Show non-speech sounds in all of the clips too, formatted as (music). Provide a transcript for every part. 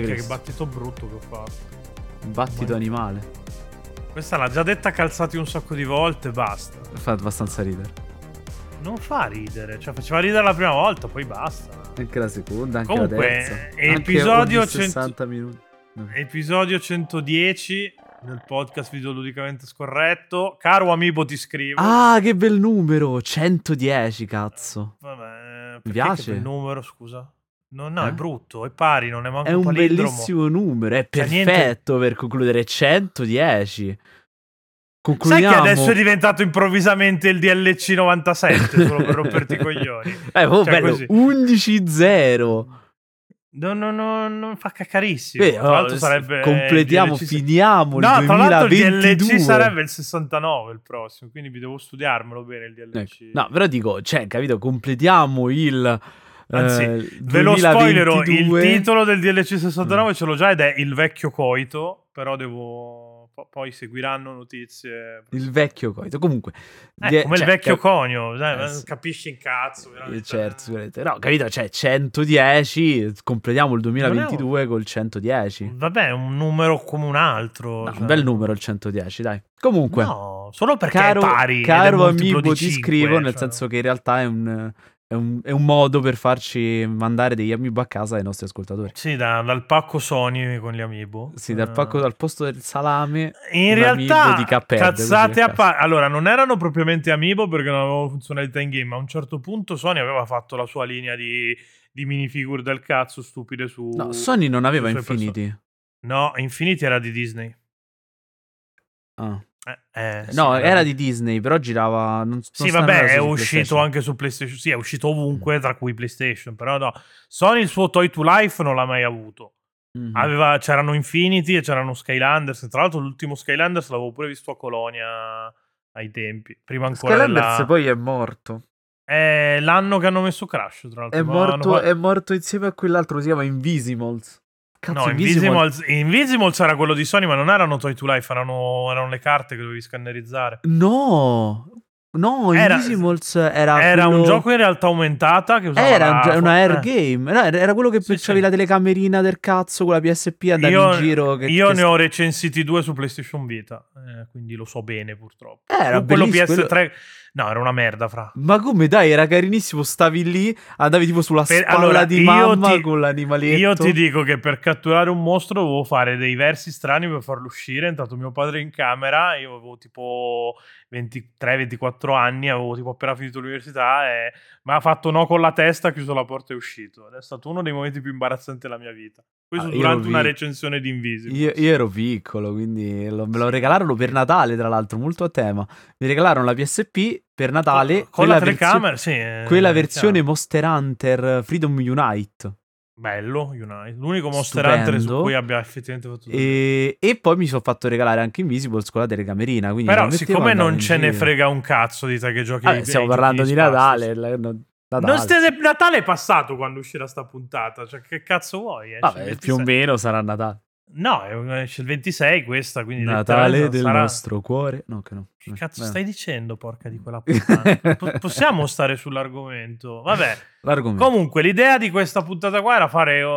De Che, che battito brutto che ho fatto. Un battito Buon- animale. Questa l'ha già detta calzati un sacco di volte, basta. Fa abbastanza ridere. Non fa ridere, cioè faceva ridere la prima volta, poi basta. Anche la seconda, anche Comunque, la terza. Anche episodio 100 60 minuti. No. Episodio 110 del podcast videoludicamente scorretto. Caro amibo, ti scrivo. Ah, che bel numero! 110, cazzo. Vabbè, Mi piace? che bel numero, scusa? No, no, Eh? è brutto, è pari, non è manco È un palindromo. bellissimo numero, è Cioè, niente- perfetto per concludere 110. Sai Concludiamo. che adesso è diventato improvvisamente il DLC 97 solo per romperti i (laughs) coglioni? Eh, oh, Cioè, bello, così. 11-0. No, no, no, non fa cacarissimo. Beh, tra oh, l'altro sarebbe completiamo, DLC finiamo No, il tra l'altro il 2022. DLC sarebbe il 69 il prossimo, quindi vi devo studiarmelo bene il DLC. Ecco. No, però dico, cioè, capito, completiamo il Anzi, eh, Ve lo spoilerò, il 2022. titolo del DLC Mm. 69 ce l'ho già ed è Il vecchio coito, però devo... po- Poi seguiranno notizie... Il vecchio coito. Comunque, Eh, come il cioè, vecchio cap- conio, Eh, capisci in cazzo. Eh, veramente. certo, sicuramente. No, capito, cioè 110, completiamo il 2022 col 110. Vabbè, un numero come un altro. No, cioè- un bel numero il 110, dai. Comunque, No, solo perché caro, è pari. caro amico, ti cinque, scrivo, nel cioè. senso che in realtà è un, è un- è un modo per farci mandare degli amiibo a casa ai nostri ascoltatori. Sì, da- dal pacco Sony con gli amiibo. Sì, dal pacco, al posto del salame, In realtà, di Cuphead, cazzate a parte. Allora, non erano propriamente amiibo perché non avevano funzionalità in game. Ma a un certo punto Sony aveva fatto la sua linea di, di minifigure del cazzo stupide su. No, Sony non aveva Infinity. No, Infinity era di Disney. Ah. Eh, eh, sì, No, era di Disney, però girava. Non, non Sì, non vabbè, è uscito anche su PlayStation. Sì, è uscito ovunque, tra cui PlayStation. Però no, Sony il suo Toy to Life non l'ha mai avuto. Mhm. Aveva- c'erano Infinity e c'erano Skylanders. Tra l'altro, l'ultimo Skylanders l'avevo pure visto a Colonia ai tempi. Prima ancora Skylanders della... poi è morto. È l'anno che hanno messo Crash, tra l'altro. È morto, hanno è morto insieme a quell'altro si chiama Invisimals. Cazzo, No, Invisimals... Invisimals era quello di Sony, ma non erano Toy to Life, erano, erano le carte che dovevi scannerizzare. No, no, Era- Invisimals era. Era quello- un gioco in realtà aumentata che usava Era la- un- una air game. No, era quello che Sì, c'avevi sì. la telecamerina del cazzo con la PSP andavi Io, in giro. Che, io che- ne ho recensiti due su PlayStation Vita, eh, quindi lo so bene purtroppo. Era quello bellissimo, PS3, no, era una merda, fra. Ma come dai, era carinissimo. Stavi lì, andavi tipo sulla Per- spalla allora, di mamma ti- con l'animaletto. Io ti dico che per catturare un mostro dovevo fare dei versi strani per farlo uscire. È entrato mio padre in camera. Io avevo tipo 23-24 anni. Avevo tipo appena finito l'università. E mi ha fatto no con la testa, ha chiuso la porta e è uscito. Ed è stato uno dei momenti più imbarazzanti della mia vita. Questo Ah, durante una vi- recensione di Invisible. Io, io ero piccolo, quindi lo- me lo regalarono per Natale, tra l'altro, molto a tema. Mi regalarono la PSP per Natale. con quella la telecamera, sì. eh, Quella versione chiaro. Monster Hunter Freedom Unite. Bello, Unite. L'unico Monster Stupendo. Hunter su cui abbia effettivamente fatto E, e poi mi sono fatto regalare anche Invisibles con la telecamerina. Quindi Però siccome non ce ne frega un cazzo di te che giochi ai- stiamo parlando di spazio, Natale. sì. la- no- Natale. Stai- Natale è passato quando uscirà sta puntata. Cioè, che cazzo vuoi? Esce Vabbè, il più o 26. meno sarà Natale. No, è- esce il 26 questa, quindi Natale del sarà- nostro cuore. No, che no. Che Eh, cazzo eh. stai dicendo, porca di quella (laughs) puttana? Po- possiamo stare sull'argomento? Vabbè, L'argomento. comunque l'idea di questa puntata qua era fare uh,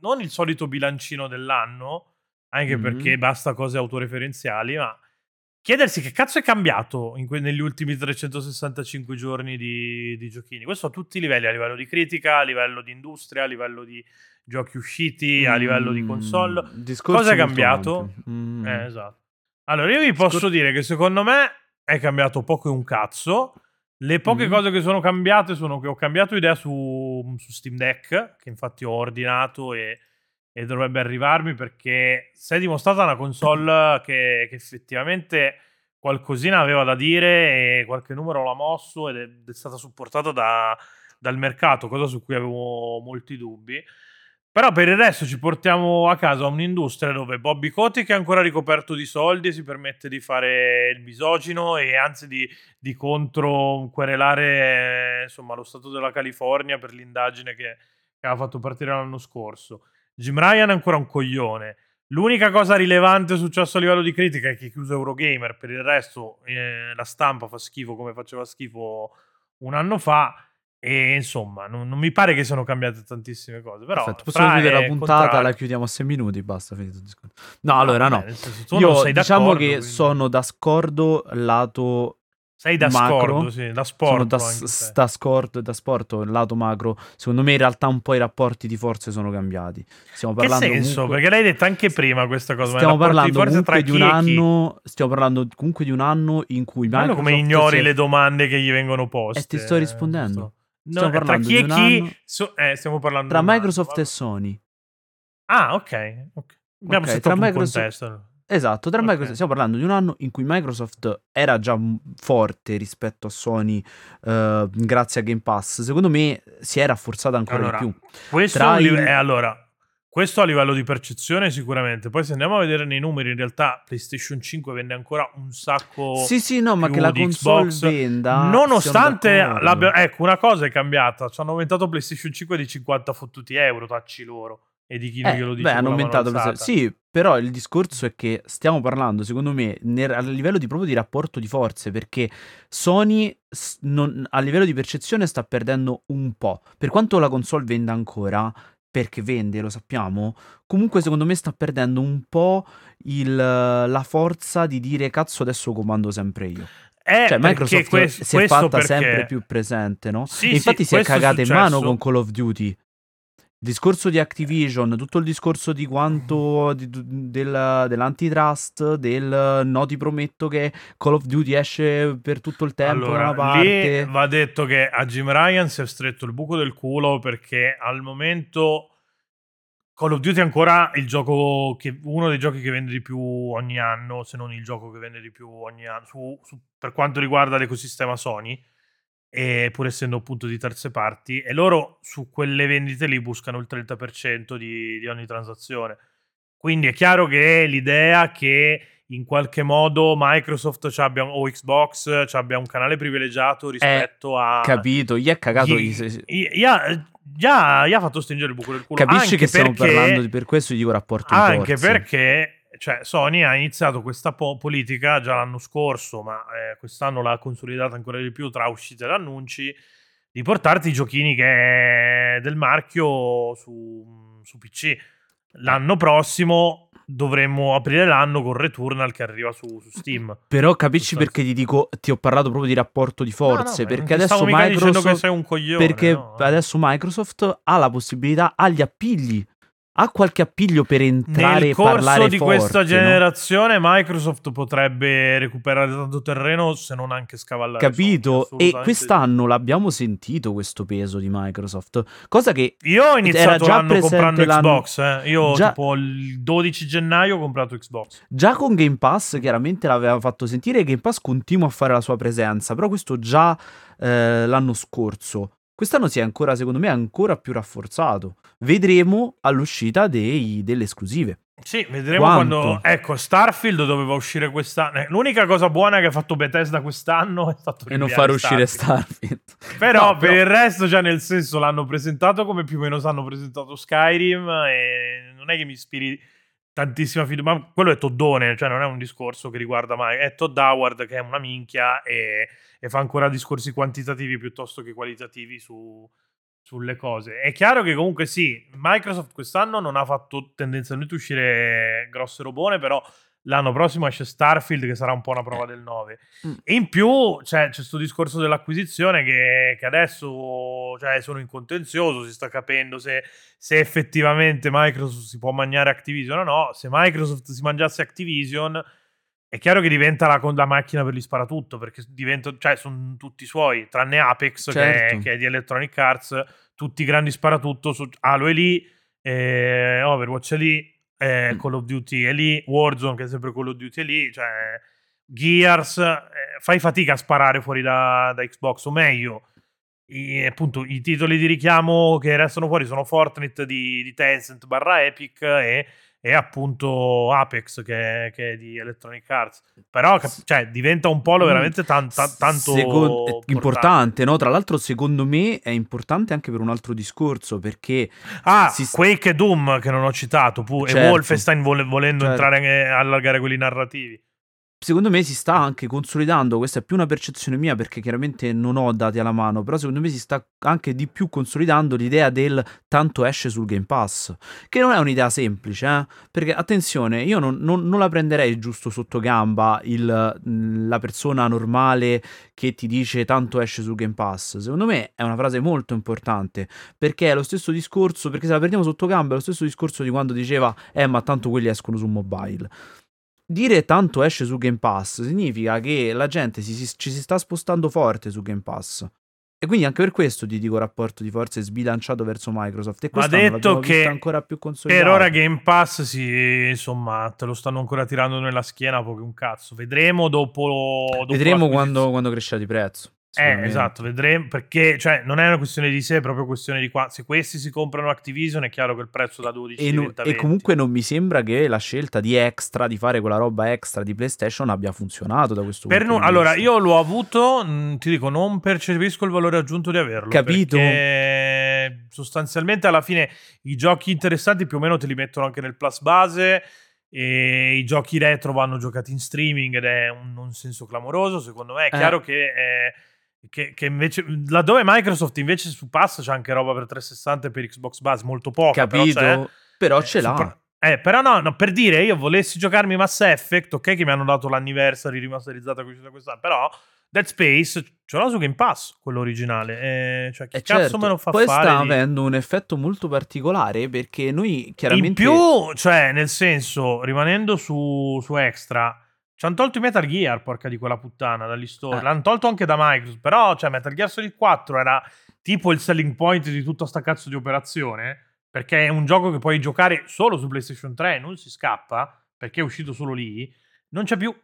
non il solito bilancino dell'anno, anche Mhm. perché basta cose autoreferenziali, ma chiedersi che cazzo è cambiato in que- negli ultimi 365 giorni di, di giochini. Questo a tutti i livelli, a livello di critica, a livello di industria, a livello di giochi usciti, a livello di Mm, console. discorso Cosa è cambiato? Mm. Eh, esatto. Allora, io vi posso Scor- dire che secondo me è cambiato poco e un cazzo. Le poche Mhm. cose che sono cambiate sono che ho cambiato idea su, su Steam Deck, che infatti ho ordinato e, e dovrebbe arrivarmi perché si è dimostrata una console che, che effettivamente qualcosina aveva da dire e qualche numero l'ha mosso ed è, è stata supportata da- dal mercato, cosa su cui avevo molti dubbi. Però per il resto ci portiamo a casa un'industria dove Bobby Kotick è ancora ricoperto di soldi e si permette di fare il misogino e anzi di, di contro querelare eh, insomma, lo Stato della California per l'indagine che, che aveva fatto partire l'anno scorso. Jim Ryan è ancora un coglione. L'unica cosa rilevante successo a livello di critica è che chiuso Eurogamer, per il resto eh, la stampa fa schifo come faceva schifo un anno fa. E insomma, non, non mi pare che siano cambiate tantissime cose. Però, Perfetto, possiamo chiudere la puntata, contrario- la chiudiamo a 6 minuti, basta, finito il discorso. No, allora no. nel senso, Io diciamo d'accordo, che quindi- sono da scordo lato Sei da macro, scordo, sì, da sport. sono da, s- da scordo da sport lato macro. Secondo me in realtà un po' i rapporti di forze sono cambiati. Stiamo Che parlando senso? comunque- Perché l'hai detto anche prima questa cosa. Stiamo parlando tra comunque di un anno. Stiamo parlando comunque di un anno in cui Bello Microsoft come ignori è- le domande che gli vengono poste. E ti sto rispondendo. giusto? Stiamo No, tra parlando chi di e chi? anno- so- eh, stiamo parlando tra anno, Microsoft vabbè. e Sony. Ah, ok. ok. Abbiamo Ok, settato tra Microsoft- contesto. Esatto, tra Ok. Microsoft, stiamo parlando di un anno in cui Microsoft era già forte rispetto a Sony eh, grazie a Game Pass. Secondo me si è rafforzata ancora Allora, di più. Questo, Tra il- eh, allora, questo a livello di percezione sicuramente. Poi se andiamo a vedere nei numeri, in realtà PlayStation 5 vende ancora un sacco... Sì, sì, no, ma che la console Xbox, venda. Nonostante l'abbia... Ecco, una cosa è cambiata. Ci hanno aumentato PlayStation 5 di 50 fottuti euro, tacci loro. E di chi Eh, glielo dice beh, hanno aumentato. per-. Sì, però il discorso è che stiamo parlando, secondo me, nel- a livello di proprio di rapporto di forze, perché Sony non- a livello di percezione sta perdendo un po'. Per quanto la console venda ancora, perché vende, lo sappiamo, comunque secondo me sta perdendo un po' il- la forza di dire cazzo adesso comando sempre io. Eh, Cioè Microsoft quest- si è fatta perché- sempre più presente, no? Sì, E sì, infatti si è cagata in mano con Call of Duty. Il discorso di Activision, tutto il discorso di quanto di- del- dell'antitrust, del no ti prometto che Call of Duty esce per tutto il tempo da Allora, parte. va detto che a Jim Ryan si è stretto il buco del culo perché al momento Call of Duty è ancora il gioco che, uno dei giochi che vende di più ogni anno, se non il gioco che vende di più ogni anno, su- su- per quanto riguarda l'ecosistema Sony, e pur essendo appunto di terze parti, e loro su quelle vendite lì buscano il 30% di, di ogni transazione. Quindi è chiaro che l'idea che in qualche modo Microsoft ci abbia, o Xbox ci abbia un canale privilegiato rispetto a... Capito, gli è cagato. Gli- gli- gli- ha, ha- gli ha fatto stringere il buco del culo. Capisci anche che stiamo perché- parlando di, per questo gli dico rapporto di Anche perché cioè, Sony ha iniziato questa po- politica già l'anno scorso, ma eh, quest'anno l'ha consolidata ancora di più tra uscite ed annunci, di portarti i giochini che del marchio su, su PC. L'anno prossimo dovremmo aprire l'anno con Returnal che arriva su, su Steam. Però capisci Sostanza- perché ti dico, ti ho parlato proprio di rapporto di forze, No, no, perché adesso Microsoft coglione. perché no? adesso Microsoft ha la possibilità, ha gli appigli, ha qualche appiglio per entrare Nel e parlare corso di forte, questa no? generazione Microsoft potrebbe recuperare tanto terreno se non anche scavallare Capito? E assolutamente quest'anno l'abbiamo sentito questo peso di Microsoft, cosa che. Io ho iniziato già l'anno comprando l'anno- Xbox, eh. io Già- tipo il 12 gennaio ho comprato Xbox. già con Game Pass chiaramente l'aveva fatto sentire, Game Pass continua a fare la sua presenza, però questo già eh, l'anno scorso. Quest'anno si è ancora, secondo me, ancora più rafforzato. Vedremo all'uscita dei- delle esclusive. Sì, vedremo Quanto? quando... Ecco, Starfield doveva uscire quest'anno. Eh, L'unica cosa buona che ha fatto Bethesda quest'anno è stato E non far uscire Starfield. (laughs) Però No, per il resto, cioè, nel senso, l'hanno presentato come più o meno hanno presentato Skyrim. E non è che mi ispiri tantissima fiducia. Ma quello è Toddone, cioè non è un discorso che riguarda mai. È Todd Howard che è una minchia e, e fa ancora discorsi quantitativi piuttosto che qualitativi su, sulle cose. È chiaro che comunque sì, Microsoft quest'anno non ha fatto tendenzialmente uscire grosse robone, però l'anno prossimo esce Starfield che sarà un po' una prova del 9. Mm. E in più cioè, c'è questo discorso dell'acquisizione che, che adesso cioè, sono in contenzioso, si sta capendo se, se effettivamente Microsoft si può mangiare Activision o no. Se Microsoft si mangiasse Activision è chiaro che diventa la, la macchina per gli sparatutto perché diventa, cioè, sono tutti suoi, tranne Apex che, è, Certo. che è di Electronic Arts, tutti i grandi sparatutto su Halo è lì, eh, Overwatch è lì, eh, Mm. Call of Duty è lì, Warzone che è sempre Call of Duty è lì, cioè Gears, eh, fai fatica a sparare fuori da, da Xbox, o meglio, i, appunto i titoli di richiamo che restano fuori sono Fortnite di, di Tencent barra Epic e, e appunto Apex che, che è di Electronic Arts. Però cioè, diventa un polo Mm. veramente tan- tan- tanto Secon- importante. no? Tra l'altro, secondo me è importante anche per un altro discorso perché Ah, si- Quake e Doom che non ho citato, pure, e Certo. Wolfenstein vole- volendo Certo. entrare a allargare quelli narrativi. Secondo me si sta anche consolidando, questa è più una percezione mia perché chiaramente non ho dati alla mano, però secondo me si sta anche di più consolidando l'idea del tanto esce sul Game Pass, che non è un'idea semplice, eh? perché attenzione, io non, non, non, la prenderei giusto sotto gamba il, la persona normale che ti dice tanto esce sul Game Pass, secondo me è una frase molto importante, perché è lo stesso discorso, perché se la prendiamo sotto gamba è lo stesso discorso di quando diceva, eh ma tanto quelli escono su mobile dire tanto esce su Game Pass significa che la gente si, si, ci si sta spostando forte su Game Pass. E quindi anche per questo ti dico rapporto di forze sbilanciato verso Microsoft. E Ma detto che ancora più consolidato. Per ora Game Pass sì, insomma, te lo stanno ancora tirando nella schiena poco un cazzo. Vedremo dopo. dopo Vedremo quando, quando crescerà di prezzo. Eh, esatto, vedremo perché cioè, non è una questione di sé, è proprio questione di qua. Se questi si comprano Activision, è chiaro che il prezzo da 12 e, no, e comunque non mi sembra che la scelta di extra, di fare quella roba extra di PlayStation, abbia funzionato da questo per punto no, Allora, io l'ho avuto, mh, mm, ti dico, non percepisco il valore aggiunto di averlo. Capito? Sostanzialmente alla fine i giochi interessanti più o meno te li mettono anche nel plus base. E i giochi retro vanno giocati in streaming ed è un, un senso clamoroso. Secondo me è eh. chiaro che. È, che, che, invece, laddove Microsoft invece su Pass c'è anche roba per 360 e per Xbox Buzz, molto poca. Capito, però, però ce l'ha. Super, eh, però no, no, per dire, io volessi giocarmi Mass Effect, ok che mi hanno dato l'anniversary rimasterizzata quest'anno, però Dead Space ce l'ho su Game Pass, quello originale. Eh, cioè, chi eh cazzo certo. me lo fa Poi fare? Poi sta di... avendo un effetto molto particolare perché noi chiaramente... In più, cioè, nel senso, rimanendo su, su Extra ci hanno tolto i Metal Gear, porca di quella puttana, dagli store. Eh. L'hanno tolto anche da Microsoft. Però, cioè, Metal Gear Solid 4 era tipo il selling point di tutta sta cazzo di operazione. Perché è un gioco che puoi giocare solo su PlayStation 3, non si scappa, perché è uscito solo lì. Non c'è più.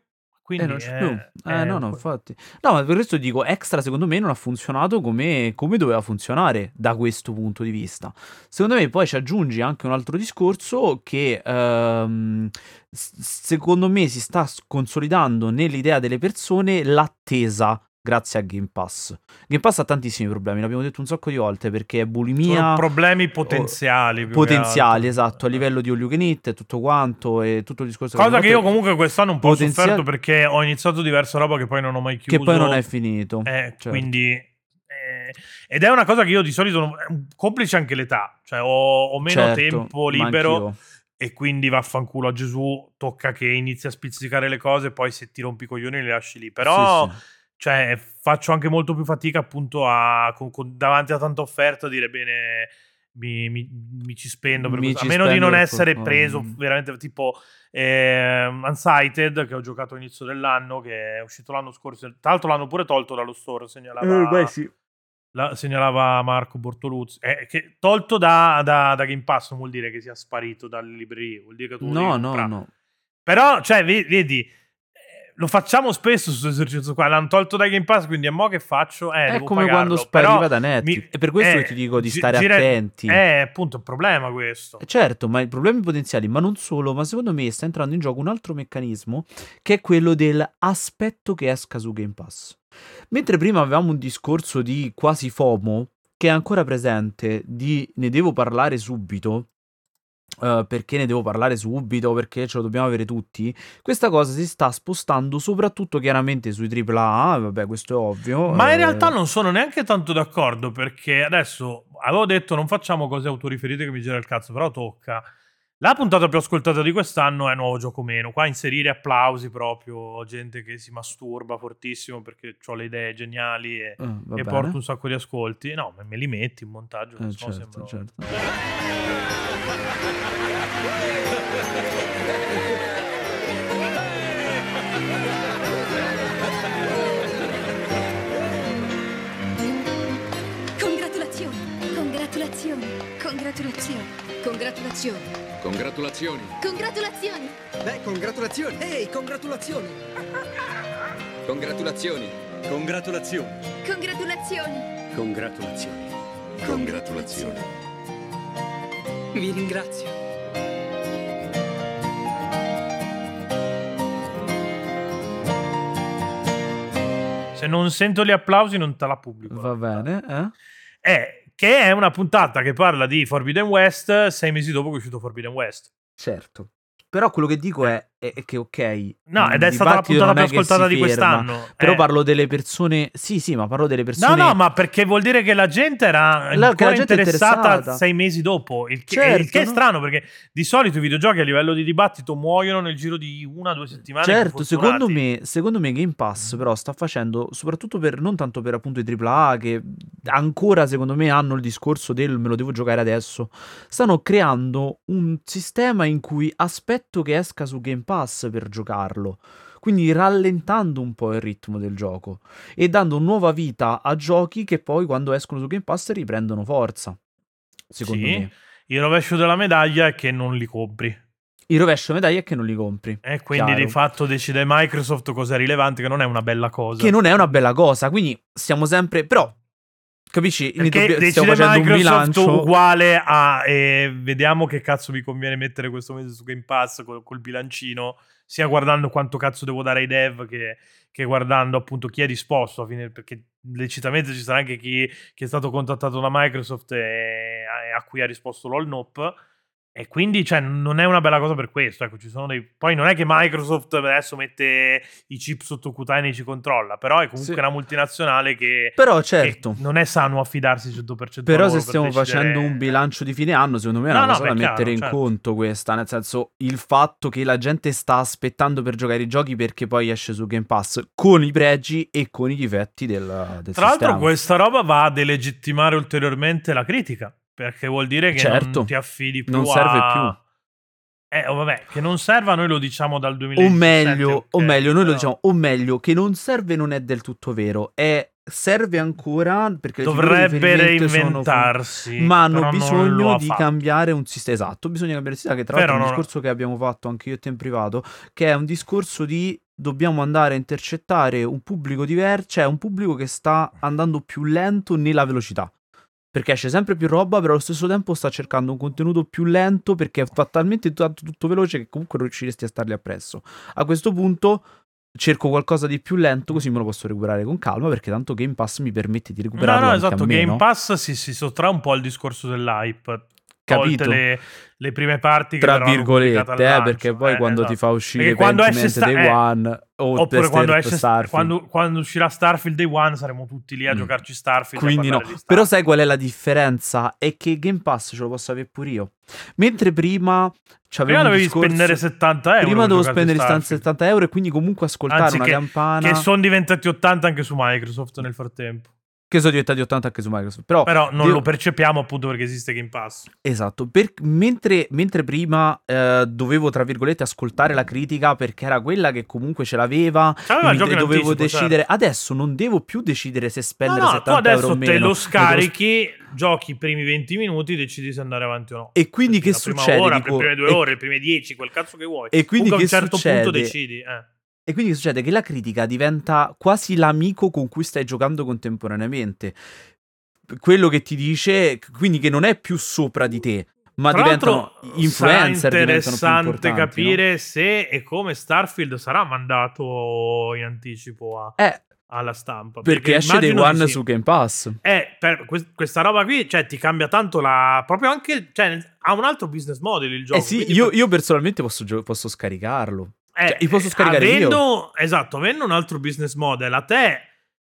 Quindi, eh, non c'è più. Eh, no, no, infatti. No, ma per questo dico, Extra secondo me non ha funzionato come, come, doveva funzionare da questo punto di vista. Secondo me poi ci aggiungi anche un altro discorso che ehm, secondo me si sta consolidando nell'idea delle persone l'attesa grazie a Game Pass. Game Pass ha tantissimi problemi, l'abbiamo detto un sacco di volte perché è bulimia. Sono problemi potenziali. Potenziali, esatto, a livello di all you can eat e tutto quanto e tutto il discorso. Cosa che, che io comunque quest'anno un po' ho sofferto perché ho iniziato diversa roba che poi non ho mai chiuso. Che poi non è finito. Eh, certo. Quindi... Eh, ed è una cosa che io di solito, non, complice anche l'età, cioè ho, ho meno certo, tempo libero e quindi vaffanculo a Gesù, tocca che inizi a spizzicare le cose, poi se ti rompi i coglioni le lasci lì. Però... Sì, sì cioè faccio anche molto più fatica appunto a, con, con, davanti a tanta offerta a dire bene mi, mi, mi ci spendo per mi questo. a meno di non essere preso mm. veramente tipo eh, Unsighted che ho giocato all'inizio dell'anno che è uscito l'anno scorso tra l'altro l'hanno pure tolto dallo store segnalava, eh, beh, sì. la, segnalava Marco Bortoluzzi eh, che tolto da, da, da, Game Pass non vuol dire che sia sparito dalle librerie vuol dire che tu no no no però cioè vedi lo facciamo spesso su questo esercizio qua. L'hanno tolto dai Game Pass, quindi a mo' che faccio? Eh, è come pagarlo. quando spariva da Netflix. e per questo eh, ti dico di stare gira- attenti. È appunto un problema questo. Eh, certo, ma i problemi potenziali, ma non solo, ma secondo me sta entrando in gioco un altro meccanismo che è quello dell'aspetto che esca su Game Pass. Mentre prima avevamo un discorso di quasi FOMO, che è ancora presente, di ne devo parlare subito, Uh, perché ne devo parlare subito, perché ce lo dobbiamo avere tutti. Questa cosa si sta spostando soprattutto chiaramente sui AAA, vabbè, questo è ovvio. Ma in eh... realtà non sono neanche tanto d'accordo perché adesso avevo detto non facciamo cose autoriferite che mi gira il cazzo, però tocca. La puntata più ascoltata di quest'anno è Nuovo Gioco Meno. Qua inserire applausi proprio, gente che si masturba fortissimo perché ho le idee geniali e, uh, e porto un sacco di ascolti. No, me li metti in montaggio. Eh, certo, sembra... certo. (laughs) congratulazioni, congratulazioni. Congratulazioni. Congratulazioni. Beh, congratulazioni. Ehi, congratulazioni. Congratulazioni. Congratulazioni. Congratulazioni. Congratulazioni. Congratulazioni. Vi ringrazio. Se non sento gli applausi non te la pubblico. Va bene, eh? Eh, che è una puntata che parla di Forbidden West sei mesi dopo che è uscito Forbidden West. Certo. Però quello che dico è, è, è che ok. No, ed è stata la puntata più è ascoltata di ferma, quest'anno. Però Eh. parlo delle persone. Sì, sì, ma parlo delle persone. No, no, ma perché vuol dire che la gente era La- la gente è interessata, interessata. sei mesi dopo. Il che, Certo, il che è no? strano perché di solito i videogiochi a livello di dibattito muoiono nel giro di una o due settimane. Certo, secondo me, secondo me Game Pass però sta facendo, soprattutto per, non tanto per appunto i AAA che ancora secondo me hanno il discorso del me lo devo giocare adesso, stanno creando un sistema in cui aspetto che esca su Game Pass per giocarlo. Quindi rallentando un po' il ritmo del gioco e dando nuova vita a giochi che poi quando escono su Game Pass riprendono forza. Secondo Sì. me. Il rovescio della medaglia è che non li compri. Il rovescio medaglia è che non li compri. E quindi Chiaro. di fatto decide Microsoft cosa è rilevante, che non è una bella cosa. Che non è una bella cosa, quindi stiamo sempre. Però, capisci? Ne Perché dobbia- stiamo decide facendo un Microsoft bilancio. uguale a eh, vediamo che cazzo mi conviene mettere questo mese su Game Pass col, col bilancino, sia guardando quanto cazzo devo dare ai dev che, che guardando appunto chi è disposto a finire, perché lecitamente ci sarà anche chi, chi è stato contattato da Microsoft e, e a cui ha risposto lol nope. E quindi, cioè, non è una bella cosa per questo. Ecco, ci sono dei... Poi non è che Microsoft adesso mette i chip sottocutanei e ci controlla, però è comunque Sì. una multinazionale che, Però, che certo. non è sano affidarsi 100% Però se loro per stiamo decidere- facendo un bilancio di fine anno, secondo me è una No, no, cosa da beh, mettere chiaro, in certo. conto questa. Nel senso, il fatto che la gente sta aspettando per giocare i giochi perché poi esce su Game Pass con i pregi e con i difetti del, del Tra l'altro, sistema. questa roba va a delegittimare ulteriormente la critica. Perché vuol dire che Certo. non ti affidi più Non serve a- più. Eh, oh, vabbè, che non serva, noi lo diciamo dal O 2017. meglio, ok, o meglio, noi lo però diciamo, o meglio, che non serve non è del tutto vero. È, serve ancora perché Dovrebbe riferimento sono reinventarsi. ma hanno però bisogno di fatto. cambiare un sistema. Esatto, bisogna cambiare il sistema. Che tra Però l'altro è un discorso che abbiamo fatto anche io e te in privato, che è un discorso di dobbiamo andare a intercettare un pubblico diverso, cioè un pubblico che sta andando più lento nella velocità. Perché esce sempre più roba, però allo stesso tempo sta cercando un contenuto più lento perché fa talmente tanto tutto veloce che comunque non riusciresti a stargli appresso. A questo punto cerco qualcosa di più lento così me lo posso recuperare con calma perché tanto Game Pass mi permette di No, recuperarlo no, anche esatto. Game Pass si, si sottrae un po' al discorso dell'hype. Capito? Le, le prime parti tra virgolette, eh, lancio. perché poi Eh, quando ti esatto. fa uscire Perché quando esce Pentiment sta- Day eh, One o Oppure quando, Star- esce Starfield. quando, quando uscirà Starfield Day One saremo tutti lì a Mm. giocarci Starfield. Quindi no, di però Starfield. sai qual è la differenza? È che Game Pass ce lo posso avere pure io. Mentre prima c'avevo Prima dovevi discorso- spendere 70 euro. Prima dovevo spendere Starfield. 70 euro e quindi comunque ascoltare Anzi, una che- campana Che sono diventati 80 anche su Microsoft nel frattempo. Che sono diventati 80 anche su Microsoft. Però, Però non Dio- lo percepiamo appunto perché esiste Game Pass. Esatto, per- mentre, mentre prima eh, dovevo, tra virgolette, ascoltare la critica perché era quella che comunque ce l'aveva, C'aveva mi- dovevo anticipo, decidere. certo. Adesso non devo più decidere se No, spendere no, tu 70 euro adesso o meno. te lo Ne devo- scarichi, giochi i primi 20 minuti, decidi se andare avanti o no. E quindi che la prima succede? Ora, Dico- le prime due e- ore, le prime 10, quel cazzo che vuoi. E quindi Comunque a che un certo succede? punto decidi. Eh. E quindi succede? Che la critica diventa quasi l'amico con cui stai giocando contemporaneamente. Quello che ti dice, quindi che non è più sopra di te, ma Tra diventano influencer. più interessante capire se e come Starfield sarà mandato in anticipo a- no? Eh, alla stampa. perché esce Day immagino di One sì. su Game Pass. Eh, quest- questa roba qui, cioè, ti cambia tanto la. proprio anche. Cioè, ha un altro business model il gioco. Eh sì, io, per- io personalmente posso, gio- posso scaricarlo. Eh, cioè, li posso scaricare io. avendo, Esatto, avendo un altro business model, a te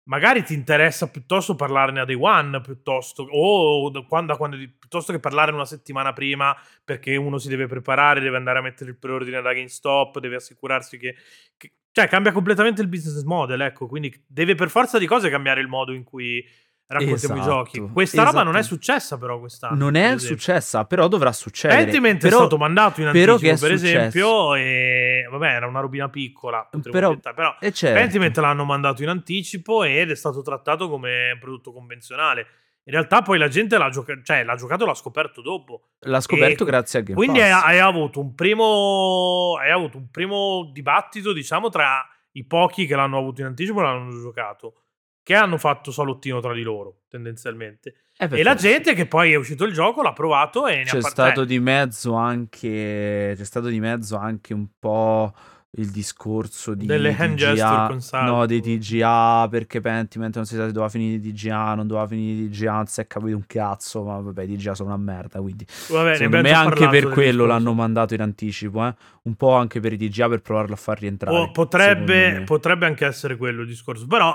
magari ti interessa piuttosto parlarne a day one, piuttosto, o quando, quando- piuttosto che parlarne una settimana prima, perché uno si deve preparare, deve andare a mettere il preordine da GameStop, deve assicurarsi che, che- Cioè, cambia completamente il business model, ecco, quindi deve per forza di cose cambiare il modo in cui raccontiamo Esatto, i giochi. Questa roba non è esatto. successa però quest'anno. non per è esempio. successa, però dovrà succedere. Pentiment Però- è stato mandato in anticipo, per successo? esempio, e vabbè, era una robina piccola, Però- diventare, però eh, certo. Pentiment l'hanno mandato in anticipo ed è stato trattato come prodotto convenzionale. In realtà poi la gente l'ha, gioca- cioè, l'ha giocato e l'ha scoperto dopo. L'ha scoperto E- grazie a Game Quindi Pass. hai avuto un primo, hai avuto un primo dibattito, diciamo, tra i pochi che l'hanno avuto in anticipo e l'hanno giocato, che hanno fatto salottino tra di loro, tendenzialmente. Eh, E la forza. gente che poi è uscito il gioco l'ha provato e ne c'è ha par- stato cioè, di mezzo anche c'è stato di mezzo anche un po' il discorso di Delle hand gesture TGA, con salto. no, dei TGA perché Pentiment non si sa se doveva finire di TGA, non doveva finire di TGA, non si è capito un cazzo, ma vabbè, i TGA sono una merda, quindi Va bene, secondo me anche parlato per quello discorso. l'hanno mandato in anticipo, eh? un po' anche per i TGA per provarlo a far rientrare. O potrebbe, potrebbe anche essere quello il discorso, però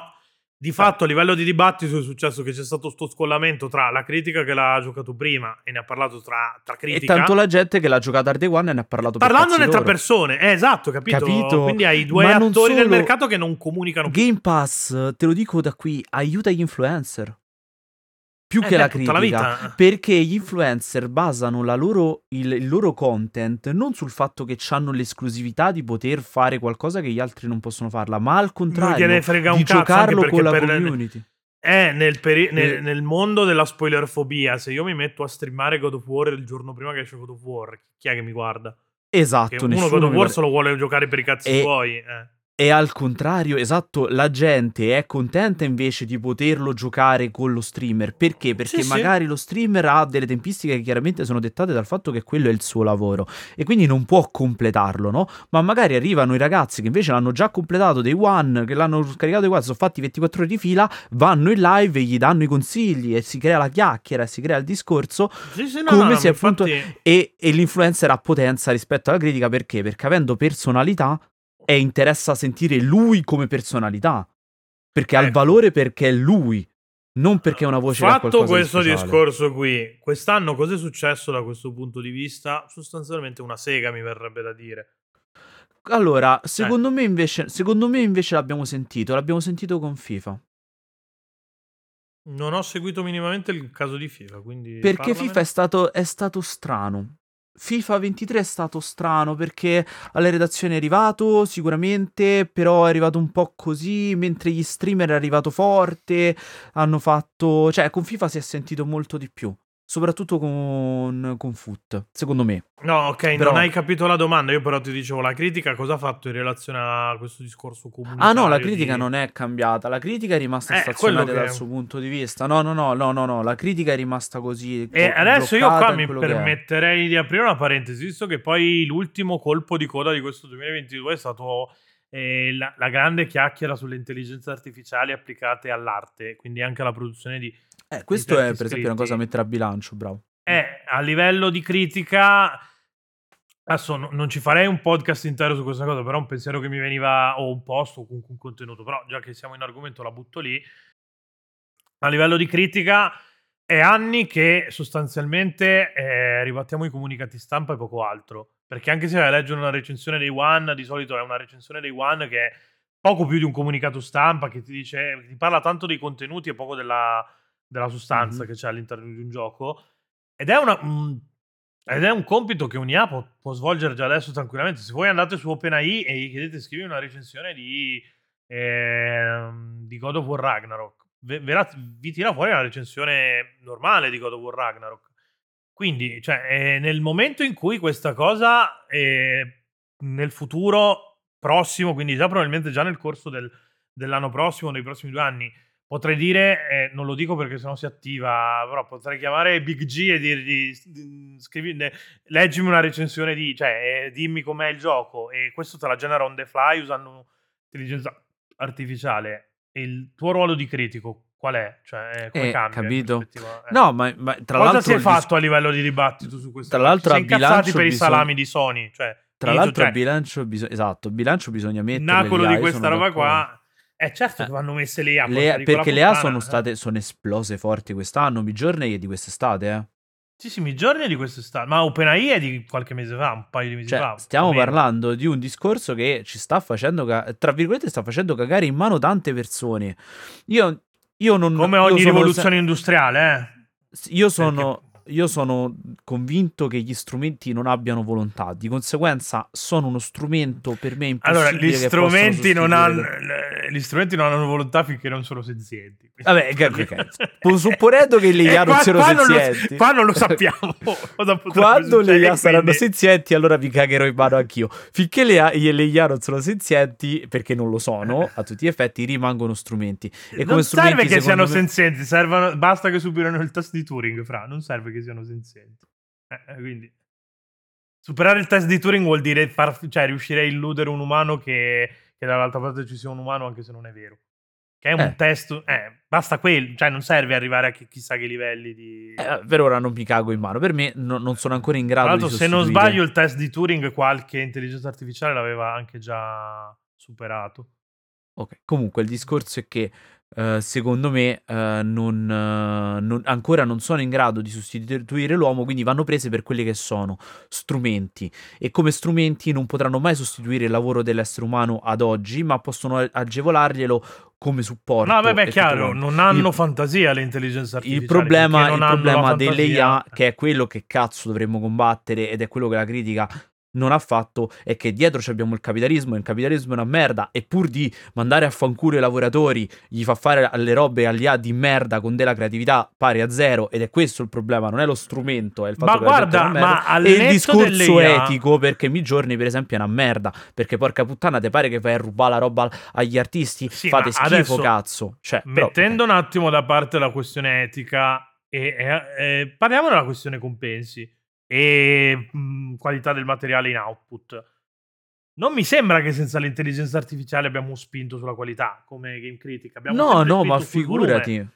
di fatto a livello di dibattito è successo che c'è stato sto scollamento tra la critica che l'ha giocato prima e ne ha parlato tra, tra E critica. tanto la gente che l'ha giocata a Day One e ne ha parlato Parlandone tra persone, eh, esatto, capito? Capito? Quindi hai due Ma attori del solo- mercato che non comunicano più. Game Pass, te lo dico da qui, aiuta gli influencer. Più Eh, che beh, la la critica. vita. Perché gli influencer basano la loro- il, il loro content non sul fatto che hanno l'esclusività di poter fare qualcosa che gli altri non possono farla, ma al contrario gliene frega un di giocarlo perché con la community. Eh, nel, peri- nel- Eh. nel mondo della spoilerfobia, se io mi metto a streamare God of War il giorno prima che esce God of War, chi è che mi guarda? Esatto, uno nessuno God of War guarda- se lo vuole giocare per i cazzi E- suoi. Eh. E al contrario, esatto, la gente è contenta invece di poterlo giocare con lo streamer. Perché? Perché Sì, sì. magari lo streamer ha delle tempistiche che chiaramente sono dettate dal fatto che quello è il suo lavoro e quindi non può completarlo, no? Ma magari arrivano i ragazzi che invece l'hanno già completato dei one, che l'hanno scaricato dei one, sono fatti 24 ore di fila, vanno in live e gli danno i consigli e si crea la chiacchiera e si crea il discorso Sì, sì, no, come no, no, se appunto infatti- e, e l'influencer ha potenza rispetto alla critica perché? Perché avendo personalità e interessa sentire lui come personalità perché ha il Ecco. valore perché è lui non perché è una voce Fatto di questo speciale. discorso qui, quest'anno cos'è successo da questo punto di vista? Sostanzialmente una sega, mi verrebbe da dire. allora Eh. secondo me invece secondo me invece l'abbiamo sentito l'abbiamo sentito con FIFA Non ho seguito minimamente il caso di FIFA, quindi... Perché parlamene. FIFA è stato, è stato strano. FIFA 23 è stato strano perché alla redazione è arrivato sicuramente, però è arrivato un po' così, mentre gli streamer è arrivato forte, hanno fatto... cioè con FIFA si è sentito molto di più, soprattutto con, con Foot, secondo me. No, ok, Però- non hai capito la domanda. Io però ti dicevo, la critica cosa ha fatto in relazione a questo discorso comunitario? Ah no, la critica di- non è cambiata, la critica è rimasta Eh, stazionata che- dal suo punto di vista. No, no, no, no, no, no, la critica è rimasta così. E co- adesso io qua mi permetterei di aprire una parentesi, visto che poi l'ultimo colpo di coda di questo 2022 è stato eh, la, la grande chiacchiera sulle intelligenze artificiali applicate all'arte, quindi anche alla produzione di... Eh, questo è per esempio una cosa da mettere a bilancio, bravo. Eh, a livello di critica... Adesso no- non ci farei un podcast intero su questa cosa, però un pensiero che mi veniva, o un post o comunque un contenuto, però già che siamo in argomento la butto lì. A livello di critica è anni che sostanzialmente eh, ribattiamo i comunicati stampa e poco altro. Perché anche se vai a leggere una recensione dei One, di solito è una recensione dei One che è poco più di un comunicato stampa che ti dice, ti parla tanto dei contenuti e poco della, della sostanza Mhm. che c'è all'interno di un gioco. Ed è, una, un, ed è un compito che un'IA può, può svolgere già adesso tranquillamente. Se voi andate su OpenAI e gli chiedete scrivi una recensione di, ehm, di God of War Ragnarok, ve- verrà- vi tira fuori una recensione normale di God of War Ragnarok. Quindi, cioè, eh, nel momento in cui questa cosa eh, nel futuro prossimo, quindi già probabilmente già nel corso del- dell'anno prossimo, dei prossimi due anni, potrei dire, eh, non lo dico perché sennò si attiva, però potrei chiamare Big G e dirgli, scrivi, ne- leggimi una recensione di, cioè, eh, dimmi com'è il gioco e questo te la genera on the fly usando intelligenza artificiale. E il tuo ruolo di critico qual è? Cioè, eh, come Eh, cambia? capito. Eh. No, ma, ma tra Cosa l'altro si è il fatto dis- a livello di dibattito su questo? Tra l'altro si è incazzati per i bisogna- salami di Sony, cioè, Tra l'altro cioè, bilancio bisogna esatto, bilancio bisogna il mettere nacolo le di questa roba qua è certo Eh, che vanno messe lì a Le- perché le A sono eh. state sono esplose forti quest'anno, Midjourney è di quest'estate, eh. Sì, sì, mi giorni di quest'estate. Ma OpenAI è di qualche mese fa, un paio di mesi Cioè, fa. stiamo parlando di un discorso che ci sta facendo, ca- tra virgolette, sta facendo cagare in mano tante persone. Io, io non... Come ogni rivoluzione industriale, eh. se- Io sono, io sono convinto che gli strumenti non abbiano volontà, di conseguenza sono uno strumento per me impossibile Allora, gli strumenti non, hanno, gli strumenti non hanno volontà finché non sono senzienti. Vabbè, (laughs) che cazzo. (laughs) Supponendo che le Eh, IA non qua- siano qua non lo- senzienti. qua non lo sappiamo. (laughs) Quando le IA saranno quindi- senzienti, allora vi cagherò in mano anch'io. Finché le, le IA non sono senzienti, perché non lo sono, a tutti gli effetti rimangono strumenti. E come non serve che siano me- senzienti, servono- basta che superino il test di Turing, fra, non serve che siano senzienti. Eh, eh, quindi superare il test di Turing vuol dire far, cioè, riuscire a illudere un umano che, che dall'altra parte ci sia un umano, anche se non è vero. Che è un Eh. test, eh, basta quello, cioè non serve arrivare a chi- chissà che livelli di... Eh, per ora non mi cago in mano. Per me no- non sono ancora in Tra grado di l'altro, se non sbaglio, il test di Turing qualche intelligenza artificiale l'aveva anche già superato. Ok, comunque il discorso è che eh, secondo me eh, non, eh, non- ancora non sono in grado di sostituire l'uomo, quindi vanno prese per quelli che sono strumenti e come strumenti non potranno mai sostituire il lavoro dell'essere umano ad oggi, ma possono agevolarglielo come supporto. No, vabbè, è chiaro, non hanno Il- fantasia le intelligenze artificiali. Il problema, il problema dell'IA, che è quello che cazzo dovremmo combattere ed è quello che la critica non ha fatto, è che dietro abbiamo il capitalismo e il capitalismo è una merda e pur di mandare a fanculo i lavoratori gli fa fare le robe all'IA di merda con della creatività pari a zero ed è questo il problema, non è lo strumento, è il fatto Ma che guarda, ma al e il discorso etico perché Midjourney per esempio è una merda perché porca puttana te pare che vai a rubare la roba agli artisti? Sì, fate schifo cazzo. Cioè, però- Mettendo un attimo da parte la questione etica e, e- e parliamo della questione compensi e mh, qualità del materiale in output. Non mi sembra che senza l'intelligenza artificiale abbiamo spinto sulla qualità come Game Critic. Abbiamo no no ma sul volume.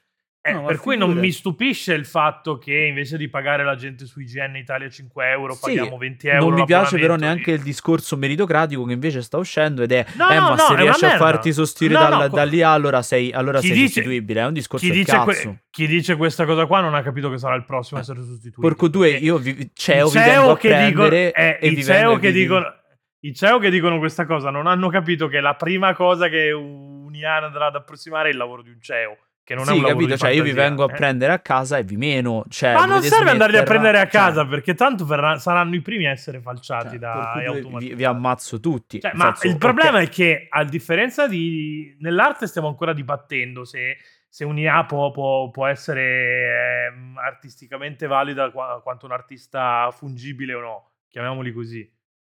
Eh, No, per cui non mi stupisce il fatto che invece di pagare la gente su IGN Italia 5 euro, Sì, paghiamo 20 euro. Non mi piace però neanche il discorso meritocratico che invece sta uscendo ed è No, eh, no, ma se riesci a merda. farti sostituire dal- co- dall'IA allora sei, allora Chi sei dice- sostituibile. È un discorso Chi dice, que- chi dice questa cosa qua non ha capito che sarà il prossimo a essere sostituito. Porco due, io vi, CEO i vi CEO che dicono, eh, e i CEO che dicono i CEO che dicono questa cosa non hanno capito che la prima cosa che un IA andrà ad approssimare è il lavoro di un CEO, che non è Sì, un lavoro capito, cioè io vi vengo a eh. prendere a casa e vi meno. Cioè, Ma non serve andarli a prendere a cioè, casa perché tanto verrà- saranno i primi a essere falciati cioè, da vi, vi ammazzo tutti. Cioè, ma senso, il problema è che, a differenza di. Nell'arte stiamo ancora dibattendo se, se un'IA può, può- può essere ehm, artisticamente valida qua- quanto un artista fungibile o no, chiamiamoli così.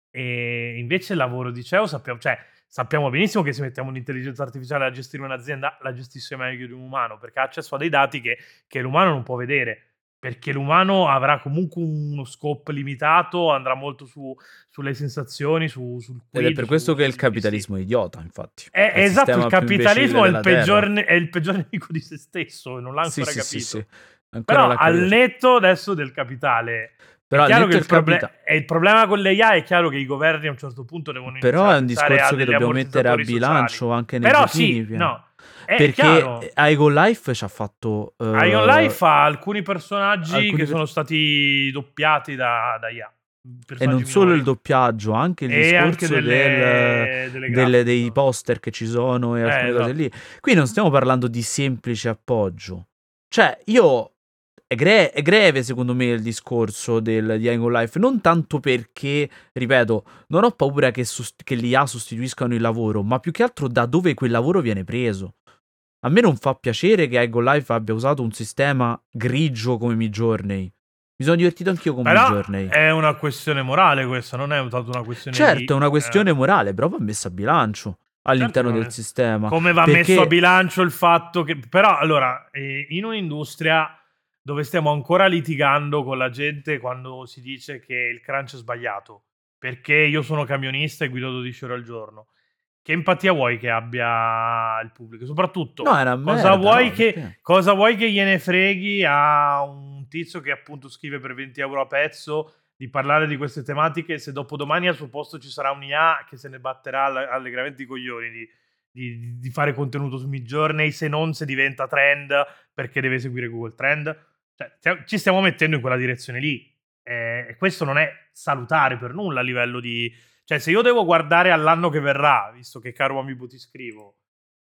E invece il lavoro di CEO sappiamo, cioè, sappiamo benissimo che se mettiamo un'intelligenza artificiale a gestire un'azienda, la gestisce meglio di un umano, perché ha accesso a dei dati che, che l'umano non può vedere. Perché l'umano avrà comunque uno scope limitato, andrà molto su, sulle sensazioni, su, sul Ed è quid, per questo su- che il su- capitalismo è idiota, infatti. è, È il esatto, il capitalismo è il, peggior, è il peggior nemico di se stesso, non l'ha Sì, ancora sì, capito. sì, sì. Ancora Però al netto adesso del capitale, Però è il, proble- è il problema con le AI è chiaro che i governi a un certo punto devono Però iniziare è a un discorso che dobbiamo mettere a bilancio sociali. anche nei Però votini, sì, no, è Perché chiaro. Igon Life ci ha fatto. eh, Ion Life ha alcuni personaggi alcuni che per- sono stati doppiati da, da IA. E non solo minori. il doppiaggio, anche il E discorso anche delle- del- delle delle- dei poster che ci sono e Eh, alcune cose esatto. lì. Qui non stiamo parlando di semplice appoggio. Cioè, io. È, gre- è greve secondo me il discorso del, di Igon Life, non tanto perché, ripeto, non ho paura che, sost- che l'IA sostituiscano il lavoro, ma più che altro da dove quel lavoro viene preso. A me non fa piacere che Igon Life abbia usato un sistema grigio come Midjourney. Mi sono divertito anch'io con Però Midjourney. è una questione morale questa, non è tanto una questione Certo, di- è una questione eh, morale, però va messa a bilancio all'interno Certo, del come- sistema. come va perché- messo a bilancio il fatto che però allora eh, in un'industria dove stiamo ancora litigando con la gente quando si dice che il crunch è sbagliato perché io sono camionista e guido 12 ore al giorno. Che empatia vuoi che abbia il pubblico? Soprattutto No, cosa, merda, vuoi no, che, cosa vuoi che gliene freghi a un tizio che appunto scrive per 20 euro a pezzo di parlare di queste tematiche? Se dopo domani al suo posto ci sarà un IA che se ne batterà all- allegramente i coglioni di, di- di fare contenuto su Midjourney se non se diventa trend perché deve seguire Google Trend cioè, ci stiamo mettendo in quella direzione lì Eh, e questo non è salutare per nulla a livello di cioè se io devo guardare all'anno che verrà visto che caro amico ti scrivo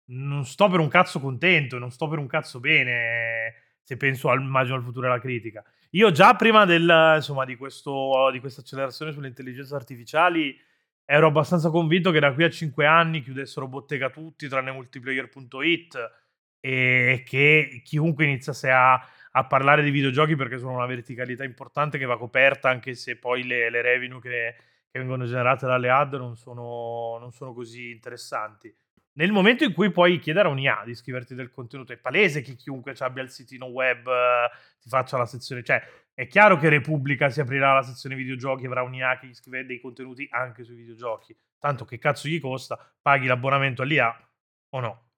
non sto per un cazzo contento, non sto per un cazzo bene se penso al, immagino al futuro della critica. Io già prima del, insomma, di, questo, di questa accelerazione sulle intelligenze artificiali ero abbastanza convinto che da qui a 5 anni chiudessero bottega tutti tranne multiplayer.it e che chiunque iniziasse a, a parlare di videogiochi perché sono una verticalità importante che va coperta anche se poi le, le revenue che, che vengono generate dalle ad non sono, non sono così interessanti. Nel momento in cui puoi chiedere a un IA di scriverti del contenuto, è palese che chiunque abbia il sitino web eh, ti faccia la sezione. Cioè, È chiaro che Repubblica si aprirà la sezione videogiochi, avrà un IA che gli scrive dei contenuti anche sui videogiochi. Tanto che cazzo gli costa? Paghi l'abbonamento all'IA o no?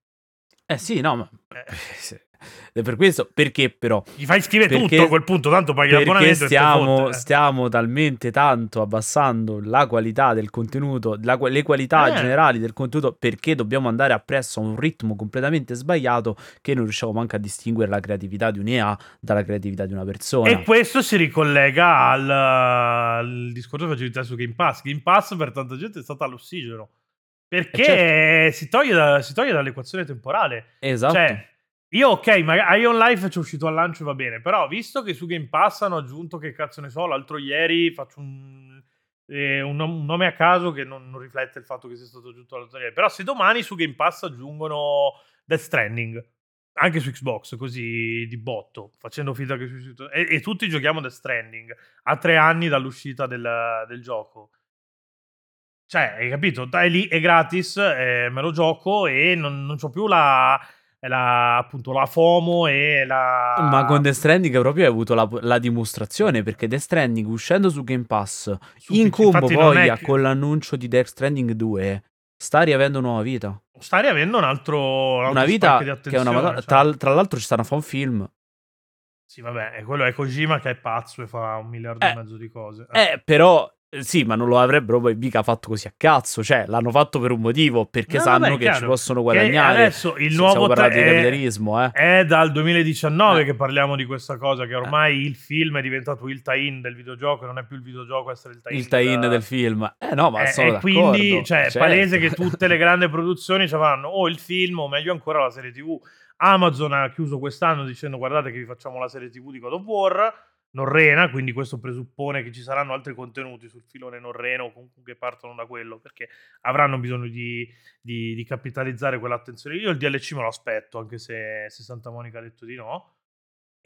Eh sì, no, ma... Eh. (laughs) È per questo, perché però? Gli fai scrivere Perché- tutto a quel punto, tanto paghi l'abbonamento stiamo, eh. stiamo talmente tanto abbassando la qualità del contenuto, la le qualità Eh. generali del contenuto, perché dobbiamo andare appresso a un ritmo completamente sbagliato che non riusciamo manco a distinguere la creatività di un'EA dalla creatività di una persona. E questo si ricollega al, al discorso che facevi su Game Pass. Game Pass per tanta gente è stata l'ossigeno. Perché Eh, si, toglie da- si toglie dall'equazione temporale. Esatto. Cioè, io ok, magari Ion Life ci è uscito al lancio va bene, però visto che su Game Pass hanno aggiunto che cazzo ne so, l'altro ieri faccio un, eh, un, nom- un nome a caso che non, non riflette il fatto che sia stato aggiunto l'altro ieri, però se domani su Game Pass aggiungono Death Stranding, anche su Xbox, così di botto, facendo finta che e, e tutti giochiamo Death Stranding, a tre anni dall'uscita del, del gioco. Cioè, hai capito? Dai lì, è gratis, eh, me lo gioco e non, non c'ho più la, la, appunto, la FOMO e la... Ma con Death Stranding proprio hai avuto la, la dimostrazione perché Death Stranding uscendo su Game Pass Su in combo poi che- con l'annuncio di Death Stranding 2 sta riavendo nuova vita. Sta riavendo un altro... un Una vita che è una cioè. tra, tra l'altro ci stanno a fare un film. Sì, vabbè, e quello è Kojima che è pazzo e fa un miliardo e Eh, mezzo di cose. Eh, però sì, ma non lo avrebbero poi mica fatto così a cazzo. Cioè, l'hanno fatto per un motivo, perché No, sanno vabbè, che chiaro. ci possono guadagnare. adesso il nuovo tre- di è- capitalismo, eh. È dal 2019 Eh. che parliamo di questa cosa, che ormai il film è diventato il tie-in del videogioco, non è più il videogioco essere il tie-in. Il tie-in da- del film. Eh no, ma Eh, sono e d'accordo. quindi cioè, è certo. palese che tutte le grandi produzioni ci avranno o il film o meglio ancora la serie tv. Amazon ha chiuso quest'anno dicendo guardate che vi facciamo la serie tv di God of War, Norrena, quindi questo presuppone che ci saranno altri contenuti sul filone Norreno o comunque che partono da quello perché avranno bisogno di, di- di capitalizzare quell'attenzione. Io il DLC me lo aspetto anche se, se Santa Monica ha detto di no.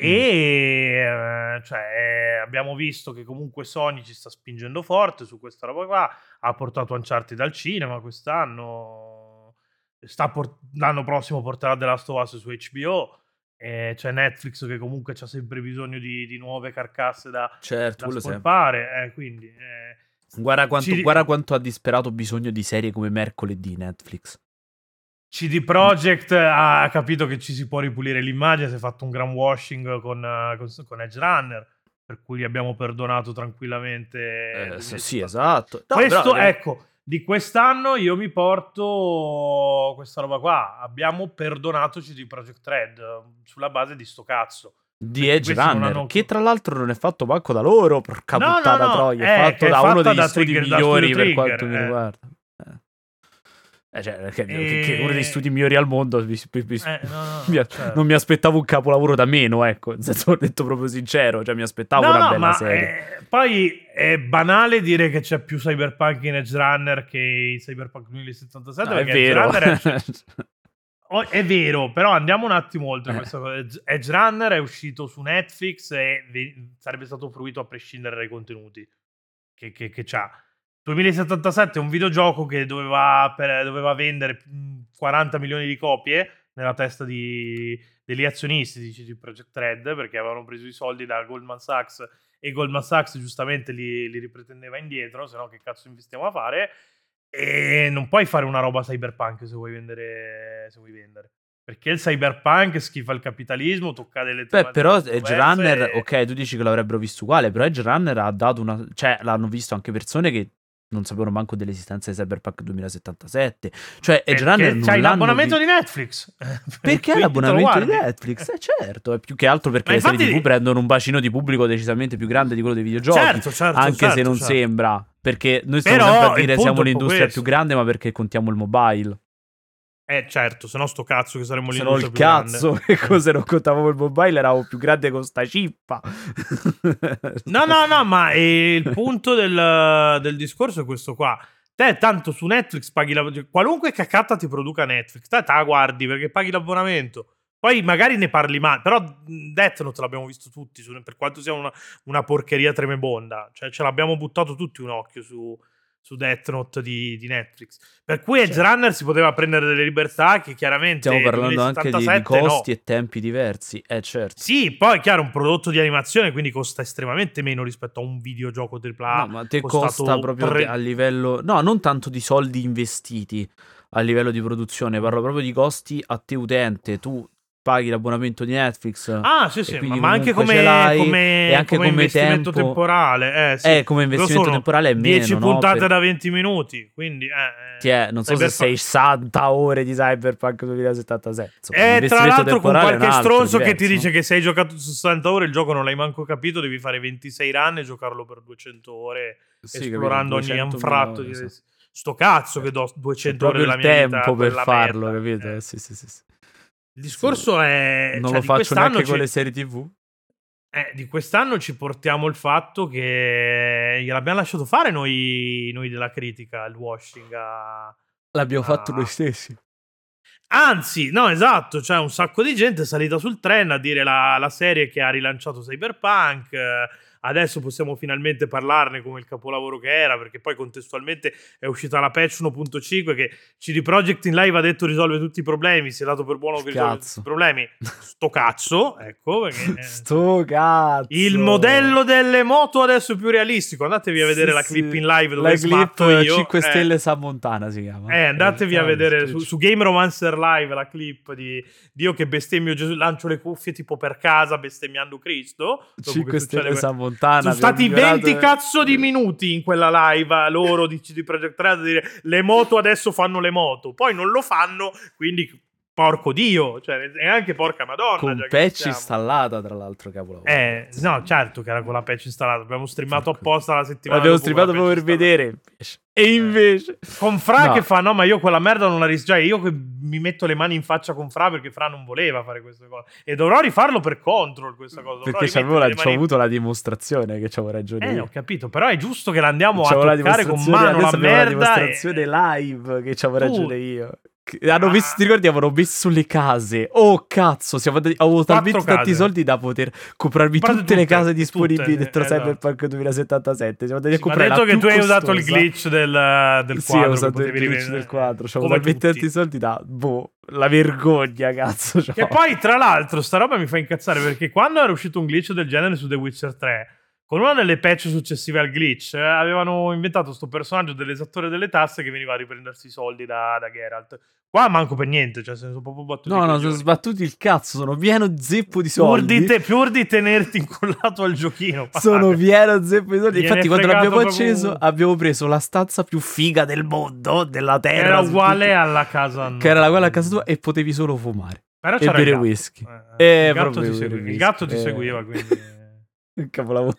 E eh, cioè, eh, abbiamo visto che comunque Sony ci sta spingendo forte su questa roba qua. Ha portato Uncharted al cinema quest'anno. Sta por- l'anno prossimo porterà The Last of Us su HBO. E c'è Netflix che comunque ha sempre bisogno di, di nuove carcasse da, Certo, da spolpare. eh, quindi, eh, Guarda quanto, Ci- guarda quanto ha disperato bisogno di serie come mercoledì Netflix. CD Projekt ha capito che ci si può ripulire l'immagine, si è fatto un gran washing con, eh, con, con Edge Runner, per cui gli abbiamo perdonato tranquillamente. Eh, il sì, 2018. sì, esatto. No, Questo, però, eh, ecco, di quest'anno io mi porto questa roba qua. Abbiamo perdonato CD Projekt Red eh, sulla base di sto cazzo. di Edge Runner, hanno- che tra l'altro non è fatto manco da loro, porca No, no, puttana no, troia, eh, è fatto che è da uno degli da studi Trigger- migliori per quanto Trigger, mi eh. riguarda. Eh. Cioè, che, E- che uno degli studi migliori al mondo mi- mi- mi- Eh, no, no, (laughs) mi- certo. non mi aspettavo un capolavoro da meno, ecco, nel senso, ho detto proprio sincero, cioè mi aspettavo No, una bella serie. eh, poi è banale dire che c'è più Cyberpunk in Edge Runner che in Cyberpunk 2077. No, è perché Edge vero. È, (laughs) Oh, è vero, però andiamo un attimo oltre Eh. questa cosa. Edge- Runner è uscito su Netflix e sarebbe stato fruito a prescindere dai contenuti che, che, che c'ha. 2077 è un videogioco che doveva, per- doveva vendere mh, 40 milioni di copie nella testa di- degli azionisti di CD Projekt Red perché avevano preso i soldi da Goldman Sachs e Goldman Sachs giustamente li, li ripretendeva indietro, se no che cazzo investiamo a fare? E non puoi fare una roba cyberpunk se vuoi vendere. Se vuoi vendere. Perché il cyberpunk schifa il capitalismo, tocca delle Beh, però Edge Runner, e- ok, tu dici che l'avrebbero visto uguale, però Edge Runner ha dato una... cioè, l'hanno visto anche persone che non sapevano manco dell'esistenza di Cyberpunk 2077. Cioè, Edge Perché Runner non c'hai l'abbonamento vi- di Netflix. (laughs) Perché Quindi l'abbonamento di. Netflix? Eh certo, è più che altro perché Ma le serie infatti- TV prendono un bacino di pubblico decisamente più grande di quello dei videogiochi. Certo, certo, anche se certo, non certo. sembra, perché noi stiamo Però sempre a dire siamo l'industria questo. più grande, ma perché contiamo il mobile. Eh, certo, se no sto cazzo che saremmo Se no il cazzo, grande. che cosa non contavamo il mobile, eravamo più grande con sta cippa. No, no, no, ma eh, il punto del, del discorso è questo qua. Te tanto su Netflix paghi la... Qualunque cacata ti produca Netflix, te la guardi perché paghi l'abbonamento. Poi magari ne parli male, però mh, Death Note l'abbiamo visto tutti, per quanto sia una, una porcheria tremebonda. Cioè ce l'abbiamo buttato tutti un occhio su, su Death Note di, di Netflix. Per cui Edge Certo. Runner si poteva prendere delle libertà che chiaramente Stiamo parlando anche di, di 2077 no. costi e tempi diversi. Eh, certo. Sì, poi è chiaro, un prodotto di animazione, quindi costa estremamente meno rispetto a un videogioco AAA. No, ma te costa proprio tre- a livello. No, non tanto di soldi investiti a livello di produzione, parlo proprio di costi a te utente. Tu paghi l'abbonamento di Netflix. Ah, sì, e sì, ma, anche come, come- e anche come come investimento tempo- temporale. Eh, sì. Eh, come investimento temporale è meno. 10 no? puntate Per- da 20 minuti, quindi... eh, eh. È- non so se Cyberpunk- sei 60 ore di Cyberpunk 2077. Insomma, Eh, tra l'altro con qualche stronzo che ti diverso. dice che se hai giocato su 60 ore il gioco non l'hai manco capito, devi fare 26 run e giocarlo per 200 ore Sì, esplorando capito, ogni 200.000 anfratto. Di... sì. Sto cazzo che do C'è 200 ore della mia vita tempo a per farlo, merda. capito? Eh. Sì, sì, sì, sì. Il discorso è... Non cioè, lo faccio neanche ci- con le serie TV. Eh, di quest'anno ci portiamo il fatto che gliel'abbiamo lasciato fare noi, noi della critica, il washing a... L'abbiamo fatto Ah. noi stessi. Anzi, no, esatto, c'è un sacco di gente è salita sul treno a dire la, la serie che ha rilanciato Cyberpunk. Eh, Adesso possiamo finalmente parlarne come il capolavoro che era, perché poi contestualmente è uscita la patch 1.5 che CD Projekt in live ha detto risolve tutti i problemi, si è dato per buono che risolve tutti i problemi. Sto cazzo, ecco, perché... eh, (laughs) Sto cazzo. Il modello delle moto adesso è più realistico. Andatevi a vedere Sì, la sì. clip in live dove La clip io. 5 Eh, stelle San Montana si chiama. eh, andatevi a Eh, vedere sì, su, sì. su Game Romancer Live la clip di, di io che bestemmio Gesù, lancio le cuffie tipo per casa bestemmiando Cristo. Dopo 5 che stelle San Montana. Sono abbiamo stati migliorato- 20 cazzo di minuti in quella live loro di CD Projekt Red a dire le moto adesso fanno le moto, poi non lo fanno, quindi porco dio, cioè e anche porca madonna. Con patch installata, tra l'altro, capolavoro. Eh, no, certo che era con la patch installata. Abbiamo streamato apposta la settimana. L'abbiamo streamato proprio per vedere. E invece... installata. Con Fra No. che fa, no, ma io quella merda non la ris- Cioè, io mi metto le mani in faccia con Fra perché Fra non voleva fare queste cose. E dovrò rifarlo per control questa cosa. Dovrò Perché c'avevo, la- c'ho mani- avuto la dimostrazione che c'avevo ragione Eh, io. ho capito, però è giusto che l'andiamo a C'avevo toccare con dimostrazione- mano la abbiamo la merda. e- dimostrazione live che c'avevo Tu- ragione io. Che- Hanno Ah. messo, ti ricordi, avevano messo le case. Oh cazzo, siamo andati, avevo talmente tanti soldi da poter comprarmi Comprate tutte, le tutte, case tutte, disponibili dentro esatto. Cyberpunk 2077. Siamo andati Sì, a ma comprare detto la che tu hai usato il costosa. glitch del, del Sì, quadro. ho che usato il glitch rivedere. del quadro. C'avevo Come talmente tanti soldi da boh, la vergogna, cazzo. Che poi, tra l'altro, sta roba mi fa incazzare perché quando era uscito un glitch del genere su The Witcher 3, con una delle patch successive al glitch, eh, avevano inventato sto personaggio dell'esattore delle tasse che veniva a riprendersi i soldi da, da Geralt. Qua manco per niente, cioè se ne sono proprio battuti. No, no, sono sbattuti il cazzo. Sono pieno zeppo di Pur soldi. di, te- pur di tenerti incollato al giochino. (laughs) Sono padre. pieno zeppo di soldi. Gliene Infatti, quando l'abbiamo proprio acceso, abbiamo preso la stanza più figa del mondo, della terra. Era uguale tutto, alla casa. Che era quella a casa tua e potevi solo fumare. Però e c'era bere il whisky. Eh, Eh, il, gatto il whisky. gatto ti Eh. seguiva, quindi... (laughs) Capolavoro.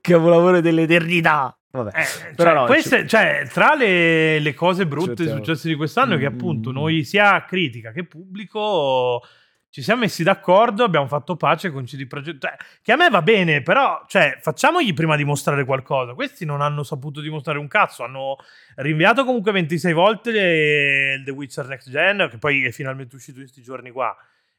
Capolavoro dell'eternità. Vabbè. Eh, Però cioè, no, queste, cioè, tra le, le cose brutte Cerchiamo. successe di quest'anno è che Mm. appunto noi sia critica che pubblico ci siamo messi d'accordo, abbiamo fatto pace con CD Projekt, cioè, che a me va bene, però cioè, facciamogli prima dimostrare qualcosa. Questi non hanno saputo dimostrare un cazzo, hanno rinviato comunque 26 volte le- il The Witcher Next Gen, che poi è finalmente uscito in questi giorni qua.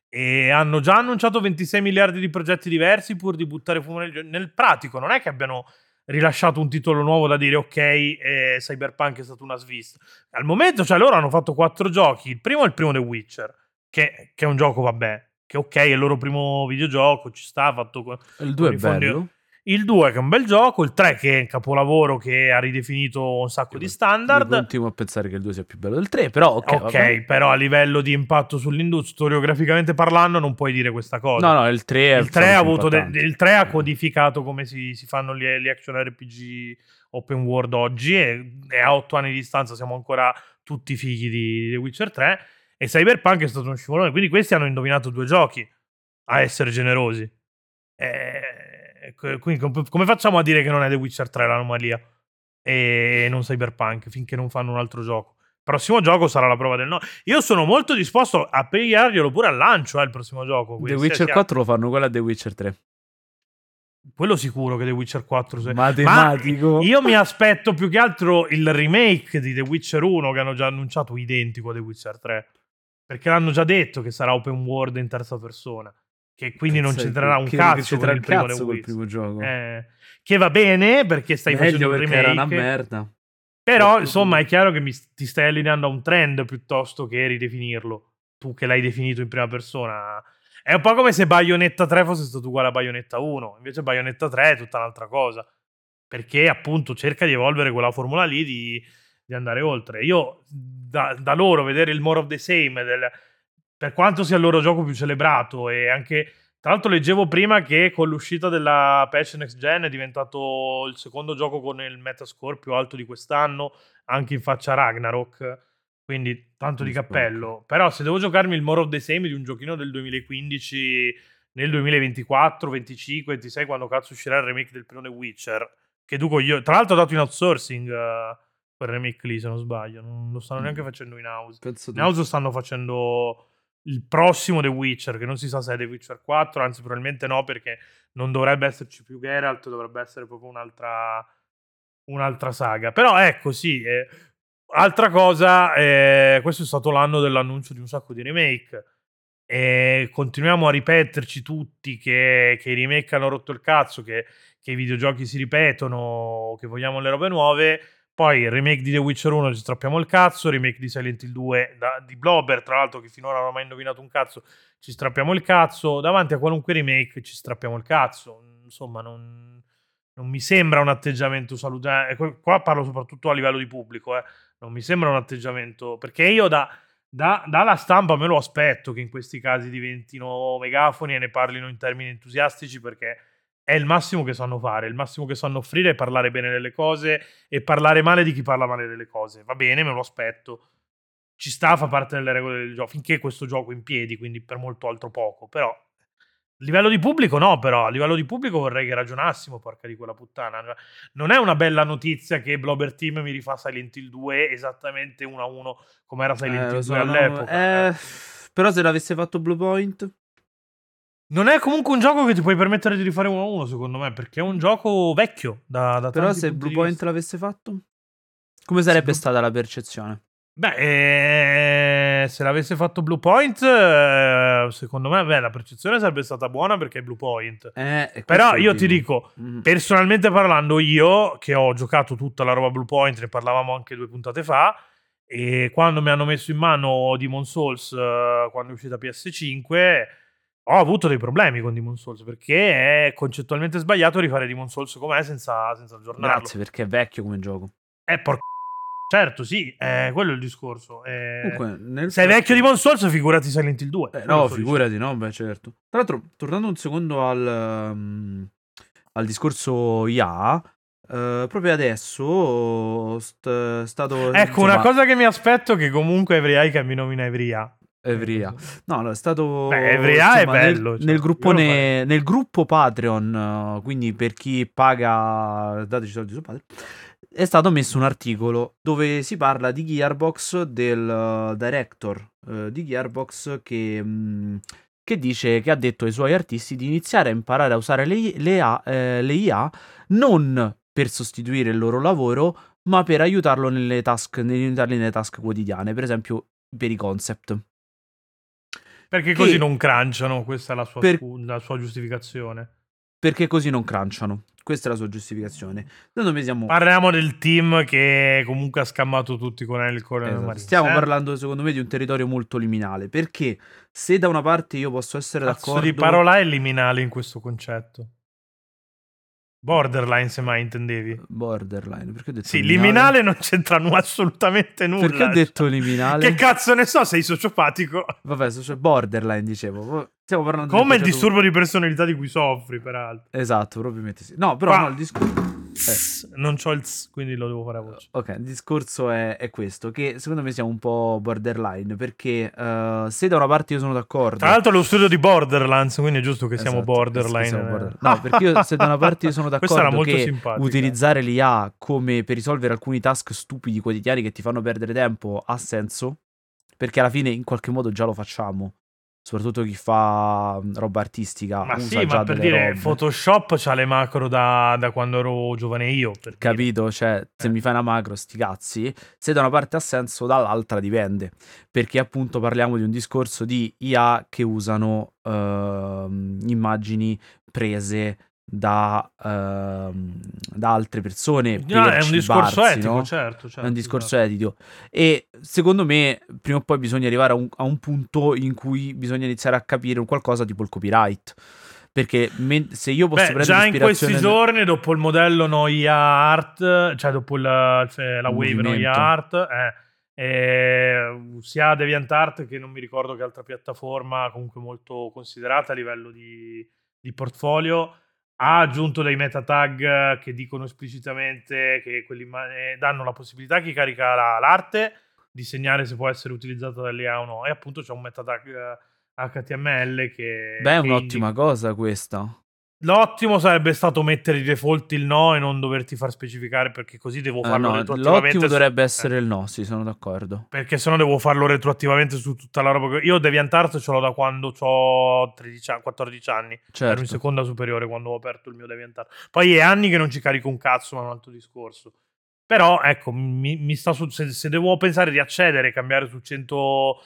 E hanno già annunciato 26 miliardi di progetti diversi pur di buttare fumo nel, nel pratico. Non è che abbiano rilasciato un titolo nuovo da dire ok, eh, Cyberpunk è stata una svista. Al momento, cioè, loro hanno fatto quattro giochi. Il primo è il primo The Witcher, che, che è un gioco, vabbè, che ok, è il loro primo videogioco, ci sta, fatto Il 2 è bello. Il 2 che è un bel gioco, il 3 che è un capolavoro che ha ridefinito un sacco di standard. Io continuo a pensare che il 2 sia più bello del 3, però ok. Ok, però a livello di impatto sull'industria, storiograficamente parlando, non puoi dire questa cosa. No, no, il 3 è il 3, ha, de- il 3 ha codificato come si, si fanno gli, gli action RPG open world oggi e, e a 8 anni di distanza siamo ancora tutti fighi di, The Witcher 3 e Cyberpunk è stato uno scivolone, quindi questi hanno indovinato due giochi a essere generosi. Eh, quindi com- come facciamo a dire che non è The Witcher 3 l'anomalia e non Cyberpunk finché non fanno un altro gioco? Il prossimo gioco sarà la prova del no. Io sono molto disposto a pagarglielo pure al lancio, eh, il prossimo gioco. The quindi Witcher sia- sia- 4 lo fanno quello a The Witcher 3. Quello sicuro che The Witcher 4 se- Matematico. Ma io mi aspetto più che altro il remake di The Witcher 1 che hanno già annunciato identico a The Witcher 3. Perché l'hanno già detto che sarà open world in terza persona. Che quindi non c'entrerà un cazzo c'entra il un primo cazzo col primo gioco. Eh, che va bene perché stai facendo Meglio un perché remake. era una merda. Però, Perché- insomma, è chiaro che mi, ti stai allineando a un trend piuttosto che ridefinirlo. Tu che l'hai definito in prima persona. È un po' come se Bayonetta 3 fosse stato uguale a Bayonetta 1. Invece Bayonetta 3 è tutta un'altra cosa. Perché appunto cerca di evolvere quella formula lì di, di andare oltre. Io da, da loro vedere il more of the same, del- per quanto sia il loro gioco più celebrato e anche... Tra l'altro leggevo prima che con l'uscita della patch Next Gen è diventato il secondo gioco con il metascore più alto di quest'anno, anche in faccia a Ragnarok. Quindi tanto di cappello. Però se devo giocarmi il More of the Same di un giochino del 2015 nel 2024, 25, 26, quando cazzo uscirà il remake del primo The Witcher, che duco io... Tra l'altro ho dato in outsourcing eh, quel remake lì, se non sbaglio. Non lo stanno Mm. neanche facendo in house. Penso In house stanno facendo il prossimo The Witcher, che non si sa se è The Witcher 4, anzi probabilmente no, perché non dovrebbe esserci più Geralt, dovrebbe essere proprio un'altra, un'altra saga. Però ecco, sì, eh, altra cosa, eh, questo è stato l'anno dell'annuncio di un sacco di remake. E continuiamo a ripeterci tutti che, che i remake hanno rotto il cazzo, che, che i videogiochi si ripetono, che vogliamo le robe nuove. Poi remake di The Witcher 1 ci strappiamo il cazzo, remake di Silent Hill 2 da- di Blobber, tra l'altro che finora non ha mai indovinato un cazzo, ci strappiamo il cazzo. Davanti a qualunque remake ci strappiamo il cazzo. Insomma, non, non mi sembra un atteggiamento salutare. Qua- Qua parlo soprattutto a livello di pubblico, eh. non mi sembra un atteggiamento perché io da, da- dalla stampa me lo aspetto che in questi casi diventino megafoni e ne parlino in termini entusiastici perché è il massimo che sanno fare, il massimo che sanno offrire è parlare bene delle cose e parlare male di chi parla male delle cose. Va bene, me lo aspetto. Ci sta, fa parte delle regole del gioco, finché questo gioco è in piedi, quindi per molto altro poco. Però a livello di pubblico no, però a livello di pubblico vorrei che ragionassimo, porca di quella puttana. Non è una bella notizia che Blobber Team mi rifà Silent Hill 2 esattamente 1 a 1 come era Silent Eh, Hill lo 2 so, no, all'epoca. eh, però se l'avesse fatto Blue Point, Non è comunque un gioco che ti puoi permettere di rifare 1 a 1, secondo me, perché è un gioco vecchio da, da però tanti se punti Blue di Point vista. l'avesse fatto, come sarebbe Blue- stata la percezione? Beh, eh, se l'avesse fatto Blue Point, eh, secondo me beh, la percezione sarebbe stata buona perché è Blue Point. Eh, Però io ti dico, Mm. personalmente parlando, io che ho giocato tutta la roba Blue Point, ne parlavamo anche due puntate fa. E quando mi hanno messo in mano Demon Souls, eh, quando è uscita PS5, ho avuto dei problemi con Demon Souls perché è concettualmente sbagliato rifare Demon Souls com'è senza, senza aggiornarlo. Grazie perché è vecchio come gioco. Eh, porca. Certo, sì, eh, quello è il discorso. Eh, Comunque, nel sei vecchio di Souls, figurati Silent Hill 2. Eh, no, figurati, no, beh, certo. Tra l'altro, tornando un secondo al, um, al discorso IA, eh, proprio adesso st- è stato... dicendo. Ecco, insomma, una cosa che mi aspetto è che comunque Evriai che mi nomina Evria. Evria. No, no, è stato... Beh, Evria è insomma, nel- bello, cioè, nel, gruppone- nel gruppo Patreon, eh, quindi per chi paga, dateci soldi su Patreon, è stato messo un articolo dove si parla di Gearbox, del eh, director eh, di Gearbox che, mh, che dice che ha detto ai suoi artisti di iniziare a imparare a usare le, le A- eh, le IA non per sostituire il loro lavoro, ma per aiutarlo nelle task, aiutarli nelle task quotidiane, per esempio per i concept. Perché così non crunchano, questa è la sua, Per- scu- la sua giustificazione. perché così non crunchano. Questa è la sua giustificazione. Siamo, Parliamo del team che comunque ha scammato tutti con Coronel esatto, Marines. stiamo eh? parlando, secondo me, di un territorio molto liminale. Perché se da una parte io posso essere Cazzo d'accordo. di parola è liminale in questo concetto. Borderline, se mai intendevi. Borderline. Perché ho detto Sì, liminale non c'entra nu- assolutamente nulla. Perché ho detto liminale? Che cazzo ne so, sei sociopatico. Vabbè, so- cioè borderline dicevo. Stiamo parlando di Come il un disturbo di personalità di cui soffri, peraltro. Esatto, probabilmente sì. No, però Qua- no, il discorso. Non c'ho il ts, quindi lo devo fare a voce. Ok, il discorso è, è questo, che secondo me siamo un po' borderline, perché eh, se da una parte io sono d'accordo... Tra l'altro è lo studio di Borderlands, quindi è giusto che siamo Esatto, borderline. che siamo eh. border- No, perché io, se da una parte io sono (laughs) d'accordo che simpatica. utilizzare l'IA come per risolvere alcuni task stupidi quotidiani che ti fanno perdere tempo ha senso, perché alla fine in qualche modo già lo facciamo. Soprattutto chi fa roba artistica Ma sì, ma per dire, robe. Photoshop c'ha le macro da, da quando ero giovane io. per dire. Capito? Cioè, se Eh. mi fai una macro, sti cazzi, se da una parte ha senso, dall'altra dipende. Perché appunto parliamo di un discorso di IA che usano ehm, immagini prese da, ehm, da altre persone. No, per è un discorso etico, no? certo, certo. È un discorso esatto. etico. E secondo me, prima o poi bisogna arrivare a un, a un punto in cui bisogna iniziare a capire un qualcosa tipo il copyright. Perché se io posso Beh, prendere già in questi giorni, dopo il modello Noia Art, cioè dopo il- cioè la Wave Noia. Art, eh, eh, sia DeviantArt che non mi ricordo che altra piattaforma comunque molto considerata a livello di, di portfolio, ha aggiunto dei meta tag che dicono esplicitamente che quelli eh, danno la possibilità a chi carica la- l'arte di segnare se può essere utilizzata dall'IA o no. E appunto c'è un meta tag eh, HTML che... Beh, è un'ottima indica- cosa questa. L'ottimo sarebbe stato mettere di default il no e non doverti far specificare perché così devo Eh, farlo no, retroattivamente. l'ottimo su- dovrebbe eh, essere il no, sì, sono d'accordo. perché sennò devo farlo retroattivamente su tutta la roba. che- Io DeviantArt ce l'ho da quando ho 13 anni, 14 anni. Ero in Certo. seconda superiore quando ho aperto il mio DeviantArt. Poi è anni che non ci carico un cazzo, ma è un altro discorso. Però, ecco, mi, mi sta su- se, se devo pensare di accedere e cambiare su 100 o-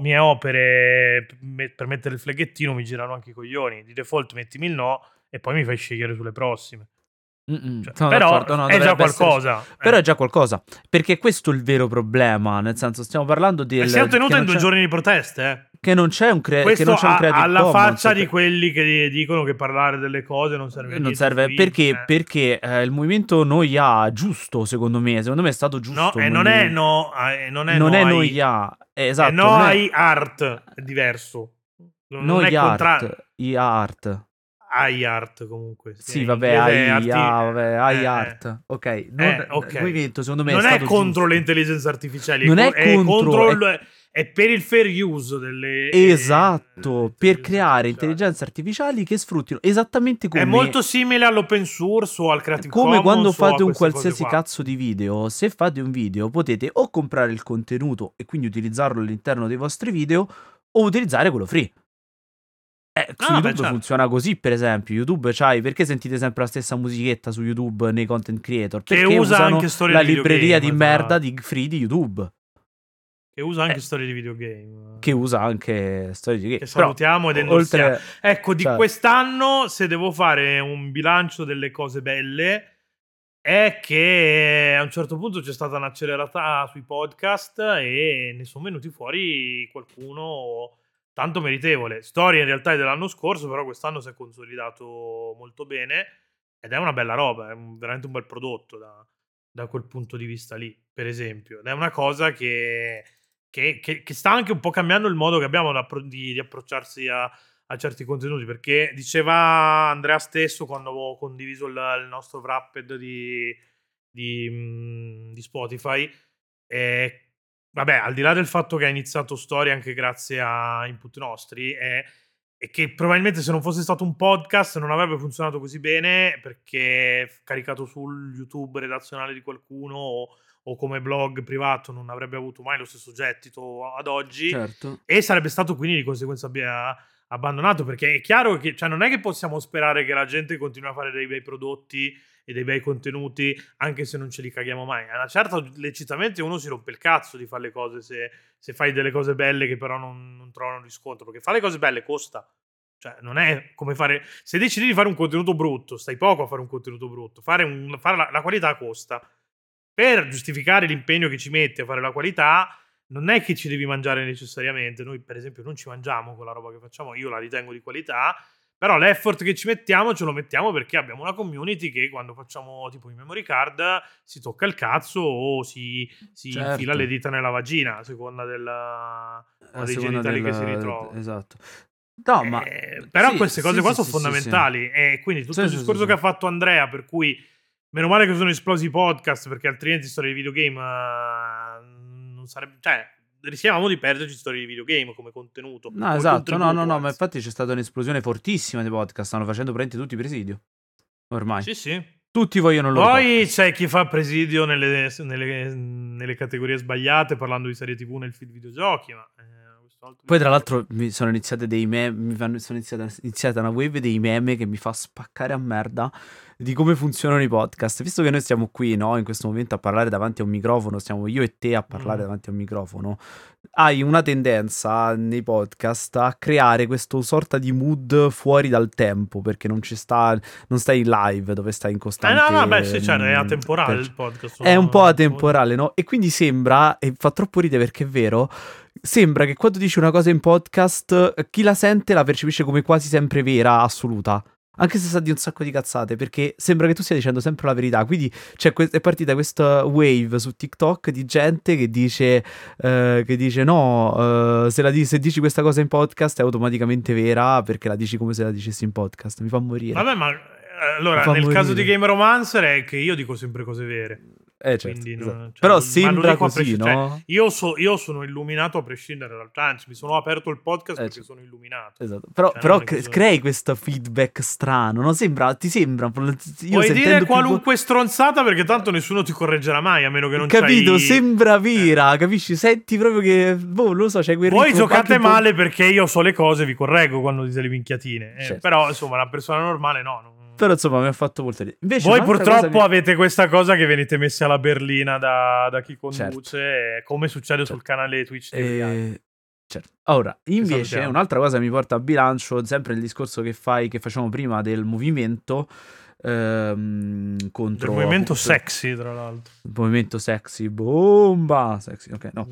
mie opere per mettere il fleghettino, mi girano anche i coglioni. Di default mettimi il no e poi mi fai scegliere sulle prossime. Cioè, però no, è già dovrebbe essere- qualcosa. Però eh. è già qualcosa. Perché questo è il vero problema. Nel senso, stiamo parlando del. E siamo tenuti in due c'è- giorni di proteste, eh. Che non c'è un, cre- che non c'è un Creative alla Commons, faccia di quelli che dicono che parlare delle cose non serve a Non serve su perché, internet. perché eh, il movimento noi ha giusto, secondo me. Secondo me è stato giusto. No, e non è no, eh, non è non no è ai- noi ha. eh, esatto. è no non è ai art, è diverso. Non noi è contra- art. I art. ai art comunque. Sì, in vabbè, ai, ah, vabbè, ai eh, art. Ok, non, Eh, ok. il movimento secondo me Non è, è contro le giusto. intelligenze artificiali, Non è, co- contro, è- il- è per il fair use delle Esatto, eh, per creare artificiali. intelligenze artificiali che sfruttino esattamente come È molto simile all'open source o al Creative come Commons quando o a fate un qualsiasi qua. cazzo di video, se fate un video potete o comprare il contenuto e quindi utilizzarlo all'interno dei vostri video o utilizzare quello free. Eh, su Ah, YouTube beh, certo. funziona così, per esempio. YouTube c'hai perché sentite sempre la stessa musichetta su YouTube nei content creator? Che Perché usa usano anche storie la libreria di videogame, merda esatto. di free di YouTube, Che usa anche Eh, storie di videogame. che usa anche storie di Che Però, salutiamo ed endossiamo. oltre Ecco, di cioè- quest'anno, se devo fare un bilancio delle cose belle, è che a un certo punto c'è stata un'accelerata sui podcast e ne sono venuti fuori qualcuno tanto meritevole. Storia in realtà è dell'anno scorso, però quest'anno si è consolidato molto bene ed è una bella roba, è un- veramente un bel prodotto da, da quel punto di vista lì, per esempio. Ed è una cosa che, che- che- che sta anche un po' cambiando il modo che abbiamo di, di approcciarsi a, a certi contenuti, perché diceva Andrea stesso quando avevo condiviso il, il nostro wrapped di, di, mm, di Spotify, eh, vabbè, al di là del fatto che ha iniziato storie anche grazie a input nostri, è, è che probabilmente se non fosse stato un podcast non avrebbe funzionato così bene perché caricato sul YouTube redazionale di qualcuno o, o come blog privato non avrebbe avuto mai lo stesso gettito ad oggi certo. e sarebbe stato quindi di conseguenza abbia abbandonato perché è chiaro che cioè, non è che possiamo sperare che la gente continui a fare dei bei prodotti e dei bei contenuti anche se non ce li caghiamo mai. A una certa lecitamente uno si rompe il cazzo di fare le cose se, se fai delle cose belle che però non, non trovano riscontro perché fare le cose belle costa. Cioè non è come fare se decidi di fare un contenuto brutto stai poco a fare un contenuto brutto fare, un, fare la, la qualità costa per giustificare l'impegno che ci metti a fare la qualità non è che ci devi mangiare necessariamente. Noi, per esempio, non ci mangiamo con la roba che facciamo, io la ritengo di qualità. Però l'effort che ci mettiamo ce lo mettiamo perché abbiamo una community che quando facciamo tipo i memory card si tocca il cazzo o si, si Certo. infila le dita nella vagina a seconda della, A dei seconda genitali che del- si ritrovano. Esatto. No, ma Eh, però sì, queste cose sì, qua sì, sono fondamentali e quindi tutto il discorso che ha fatto Andrea per cui meno male che sono esplosi i podcast perché altrimenti storie di videogame eh, non sarebbe cioè rischiavamo di perderci storie di videogame come contenuto No, come esatto, no, no, no, ma infatti c'è stata un'esplosione fortissima dei podcast, stanno facendo praticamente tutti i presidio. Ormai. sì sì Tutti vogliono loro. poi c'è chi fa presidio nelle, nelle- nelle categorie sbagliate parlando di serie tv nel feed videogiochi ma eh, Poi, tra l'altro, mi sono iniziate dei meme. Mi fanno, sono iniziata, iniziata una wave dei meme che mi fa spaccare a merda di come funzionano i podcast. Visto che noi stiamo qui, no, in questo momento a parlare davanti a un microfono, stiamo io e te a parlare Mm. davanti a un microfono. Hai una tendenza nei podcast a creare questo sorta di mood fuori dal tempo perché non ci sta, non stai in live dove stai in Eh, costante. no, no, beh, sì, cioè, è mm, atemporale per- il podcast. è un po' atemporale, no? E quindi sembra, e fa troppo ridere perché è vero, sembra che quando dici una cosa in podcast, eh, chi la sente la percepisce come quasi sempre vera, assoluta. Anche se sa di un sacco di cazzate, perché sembra che tu stia dicendo sempre la verità. Quindi que- è partita questa wave su TikTok di gente che dice, eh, che dice no, eh, se, la di- se dici questa cosa in podcast è automaticamente vera perché la dici come se la dicessi in podcast. Mi fa morire. Vabbè, ma eh, allora, nel caso di morire. Game Romancer è che io dico sempre cose vere. Eh, certo, quindi esatto. non- cioè, Però sembra così, no? cioè, io, so- io sono illuminato a prescindere in realtà, anzi mi sono aperto il podcast Eh, perché certo. sono illuminato. Esatto. Però, Cioè, però cre- sono- crei questo feedback strano, no? Sembra, ti sembra. Io Puoi dire più qualunque stronzata perché tanto nessuno ti correggerà mai a meno che non Capito? c'hai... Sembra vera, capisci? Senti proprio che. Boh, lo so, c'è quel Voi giocate un po'- male perché io so le cose, vi correggo quando dite le minchiatine. Eh, Certo. Però, insomma, una persona normale no. non- Però insomma mi ha fatto molto ridere. Invece, Voi purtroppo che- avete questa cosa che venite messi alla berlina da, da chi conduce, Certo. eh, come succede sul Certo. canale Twitch TV. Eh, certo. Ora, invece, un'altra cosa che mi porta a bilancio, sempre il discorso che fai, che facciamo prima del movimento. ehm, contro movimento appunto, sexy, tra l'altro. il movimento sexy bomba sexy ok no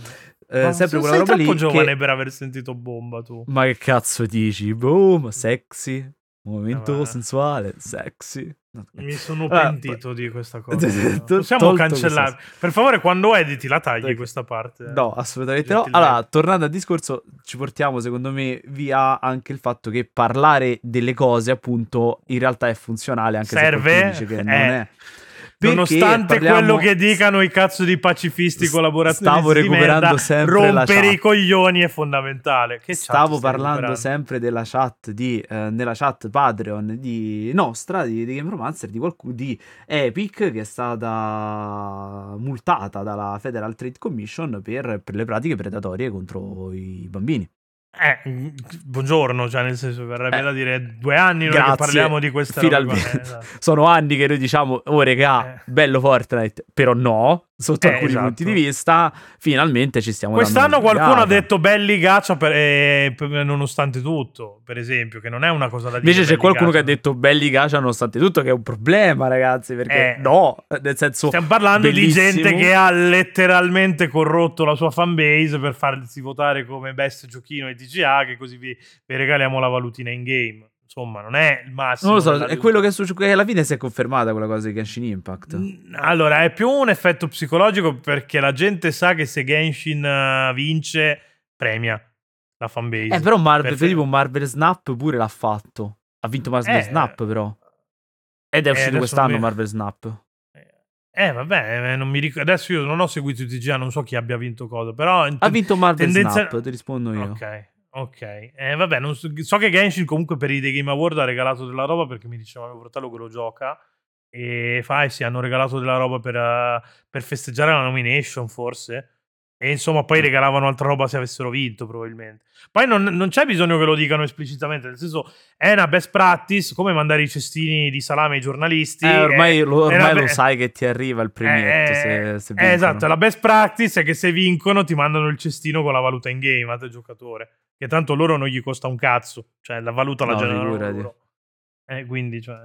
Eh, Ma sempre sei quella roba lì troppo giovane che- per aver sentito bomba tu. Ma che cazzo dici? Boom, sexy. Movimento Eh, vabbè. sensuale, sexy. No, Mi sono Ah, pentito di questa cosa. to- Possiamo cancellare. Per favore, quando editi la tagli questa parte. No, assolutamente no. Allora, tornando al discorso, ci portiamo secondo me via anche il fatto che parlare delle cose, appunto, in realtà è funzionale anche Serve? se dice che non Eh. è. Perché Nonostante parliamo- quello che dicano i cazzo di pacifisti S- collaborazionisti stavo recuperando merda, sempre la rompere i coglioni è fondamentale. Che Stavo parlando sempre della chat di eh, nella chat Patreon di nostra di, di Game Romancer di qualcuno di Epic che è stata multata dalla Federal Trade Commission per, per le pratiche predatorie contro i bambini. Eh, buongiorno, cioè nel senso verrebbe Eh, da dire due anni noi che grazie, parliamo di questa finalmente. roba eh, esatto. Sono anni che noi diciamo, oh regà, Eh. bello Fortnite, però no, sotto Eh, alcuni esatto. punti di vista, finalmente ci stiamo Quest'anno qualcuno ha sbrigata. detto belli gacha per- eh, per- nonostante tutto, per esempio, che non è una cosa da dire. Invece c'è qualcuno che ha gacha. detto belli gacha nonostante tutto, che è un problema, ragazzi, perché Eh. no, nel senso... Stiamo parlando bellissimo. di gente che ha letteralmente corrotto la sua fanbase per farsi votare come best giochino ai TGA, che così vi, vi regaliamo la valutina in game. Insomma, non è il massimo. Non lo so, è quello che, è successo- che alla fine si è confermata quella cosa di Genshin Impact. Allora, è più un effetto psicologico perché la gente sa che se Genshin eh, vince, premia la fanbase. Eh, però Marvel, Perfetto. tipo Marvel Snap pure l'ha fatto. Ha vinto Marvel Eh, Snap, però. Ed è eh, uscito adesso quest'anno mi- Marvel Snap. Eh, vabbè, eh, non mi ric- adesso io non ho seguito i TGA, non so chi abbia vinto cosa, però... Ha vinto Marvel tendenza- Snap, ti rispondo io. Ok, ok. Eh, vabbè, non so, so che Genshin comunque per i The Game Award ha regalato della roba perché mi diceva mio fratello che lo gioca e fa, eh sì, hanno regalato della roba per, eh, per festeggiare la nomination forse. E insomma, poi regalavano altra roba se avessero vinto, probabilmente. Poi non, non c'è bisogno che lo dicano esplicitamente, nel senso è una best practice, come mandare i cestini di salame ai giornalisti. Eh, ormai è- lo, ormai una lo be- sai che ti arriva il premietto eh, se, se eh, esatto, la best practice è che se vincono ti mandano il cestino con la valuta in game a te giocatore. Che tanto loro non gli costa un cazzo. Cioè, la valuta la No, generano loro. Eh, quindi, cioè...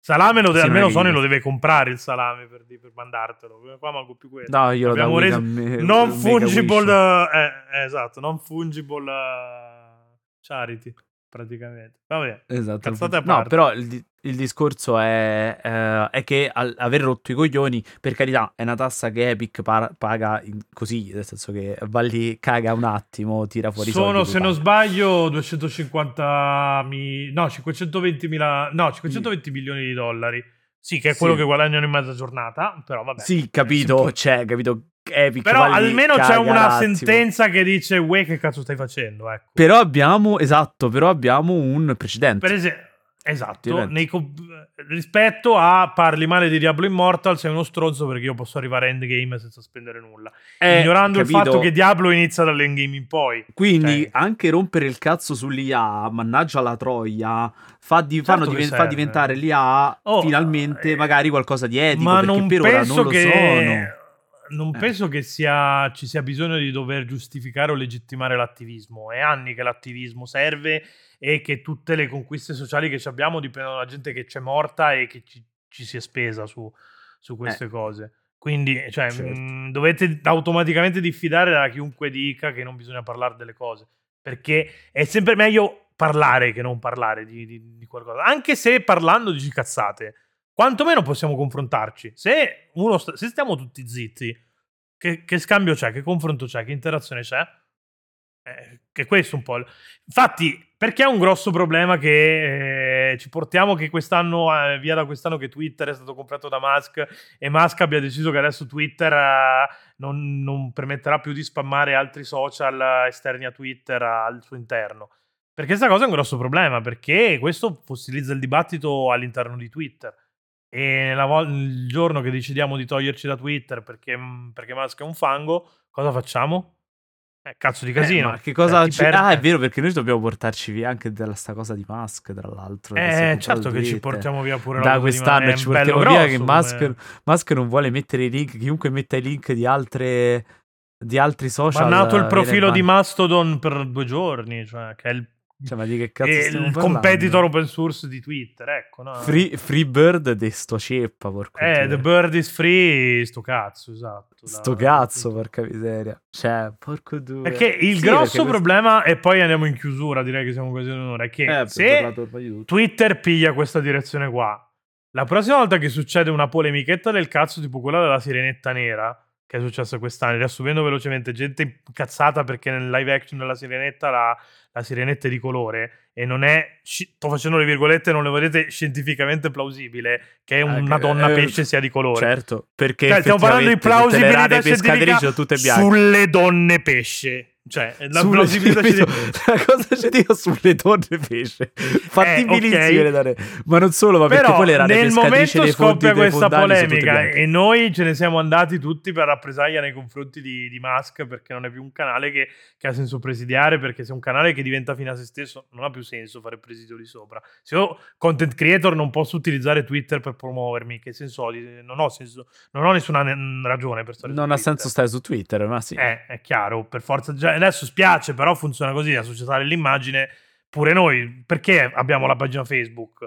Salame lo de- Sì, almeno Sony lo deve comprare il salame per, di- per mandartelo. Qua manco più quello. No, io lo Abbiamo davo reso- mega- non fungible eh, eh, esatto non fungible eh, charity praticamente. Vabbè Esatto. No, però il, il discorso è, eh, è che al- aver rotto i coglioni, per carità, è una tassa che Epic par- paga in- così, nel senso che va lì, caga un attimo, tira fuori sono se non sbaglio 250 mi... no 520 mila no 520 milioni di dollari. Sì che è quello Sì. che guadagnano in mezza giornata però vabbè. Sì, capito, Si- c'è, capito, Epic però almeno c'è una un attimo. sentenza che dice uè che cazzo stai facendo ecco Però abbiamo, esatto, però abbiamo un precedente. per esempio Esatto, co- rispetto a parli male di Diablo Immortal, sei uno stronzo perché io posso arrivare a endgame senza spendere nulla. Eh, Ignorando il capito? fatto che Diablo inizia dall'endgame in poi. Quindi Cioè- anche rompere il cazzo sull'IA, mannaggia la troia, fa, di- Certo diven- fa diventare l'IA Oh, finalmente eh, magari qualcosa di etico, Ma perché non per ora penso non lo che... sono. Non Eh. penso che sia, ci sia bisogno di dover giustificare o legittimare l'attivismo. È anni che l'attivismo serve e che tutte le conquiste sociali che abbiamo dipendono da gente che c'è morta e che ci, ci si è spesa su, su queste cose. Quindi, cioè, Eh. Certo. mh, dovete automaticamente diffidare da chiunque dica che non bisogna parlare delle cose. Perché è sempre meglio parlare che non parlare di, di- di qualcosa. Anche se parlando dici cazzate quantomeno possiamo confrontarci. Se, sta- se stiamo tutti zitti, che, che scambio c'è? Che confronto c'è? Che interazione c'è? Eh, che questo un po'. Infatti, perché è un grosso problema che eh, ci portiamo che quest'anno, eh, via da quest'anno, che Twitter è stato comprato da Musk e Musk abbia deciso che adesso Twitter eh, non, non permetterà più di spammare altri social esterni a Twitter al suo interno. Perché questa cosa è un grosso problema, perché questo fossilizza il dibattito all'interno di Twitter. E vol- il giorno che decidiamo di toglierci da Twitter perché, perché Musk è un fango, cosa facciamo? Eh, cazzo di casino. Eh, ma che cosa ti ci- perde- Ah, è vero, perché noi dobbiamo portarci via anche dalla sta cosa di Musk, tra l'altro. Eh, certo che ci portiamo via pure da quest'anno ci portiamo via che Musk, come- Musk non vuole mettere i link, chiunque metta i link di altre di altri social. Bannato il viene profilo di Mastodon per due giorni, cioè che è il, Cioè, ma di che cazzo è stiamo il parlando? competitor open source di Twitter, ecco. No? Free, Freebird de sto ceppa, porco Eh. The Bird is free, sto cazzo, esatto. Sto da- cazzo, porca miseria. Cioè, porco due. Perché il Sì, grosso perché questo- problema, e poi andiamo in chiusura, direi che siamo quasi ad un'ora, è che Eh, se di. Twitter piglia questa direzione qua, la prossima volta che succede una polemichetta del cazzo tipo quella della sirenetta nera, che è successa quest'anno, riassumendo velocemente, gente incazzata perché nel live action della sirenetta la, la sirenetta è di colore e non è, sto facendo le virgolette, non le vedete scientificamente plausibile che Ah, una che- donna eh, pesce sia di colore. Certo, perché Cioè, stiamo parlando di plausibilità scientifica sulle donne pesce. Cioè, la Sulle- plausibilità scientifica. La (laughs) (laughs) cosa c'è dico sulle donne pesce. Fattibilissime ok. le donne. Ma non solo, ma perché poi le rane nel momento scoppia questa polemica e noi ce ne siamo andati tutti per rappresaglia nei confronti di, di Musk perché non è più un canale che, che ha senso presidiare perché se è un canale che diventa fine a se stesso non ha più senso fare presidio lì sopra se io content creator non posso utilizzare Twitter per promuovermi che senso ho? Di- non ho senso non ho nessuna ne- ragione per stare Non ha Twitter. senso stare su Twitter, ma sì. Eh, è chiaro, per forza. Già, adesso spiace, però funziona così la società dell'immagine. Pure noi, perché abbiamo la pagina Facebook?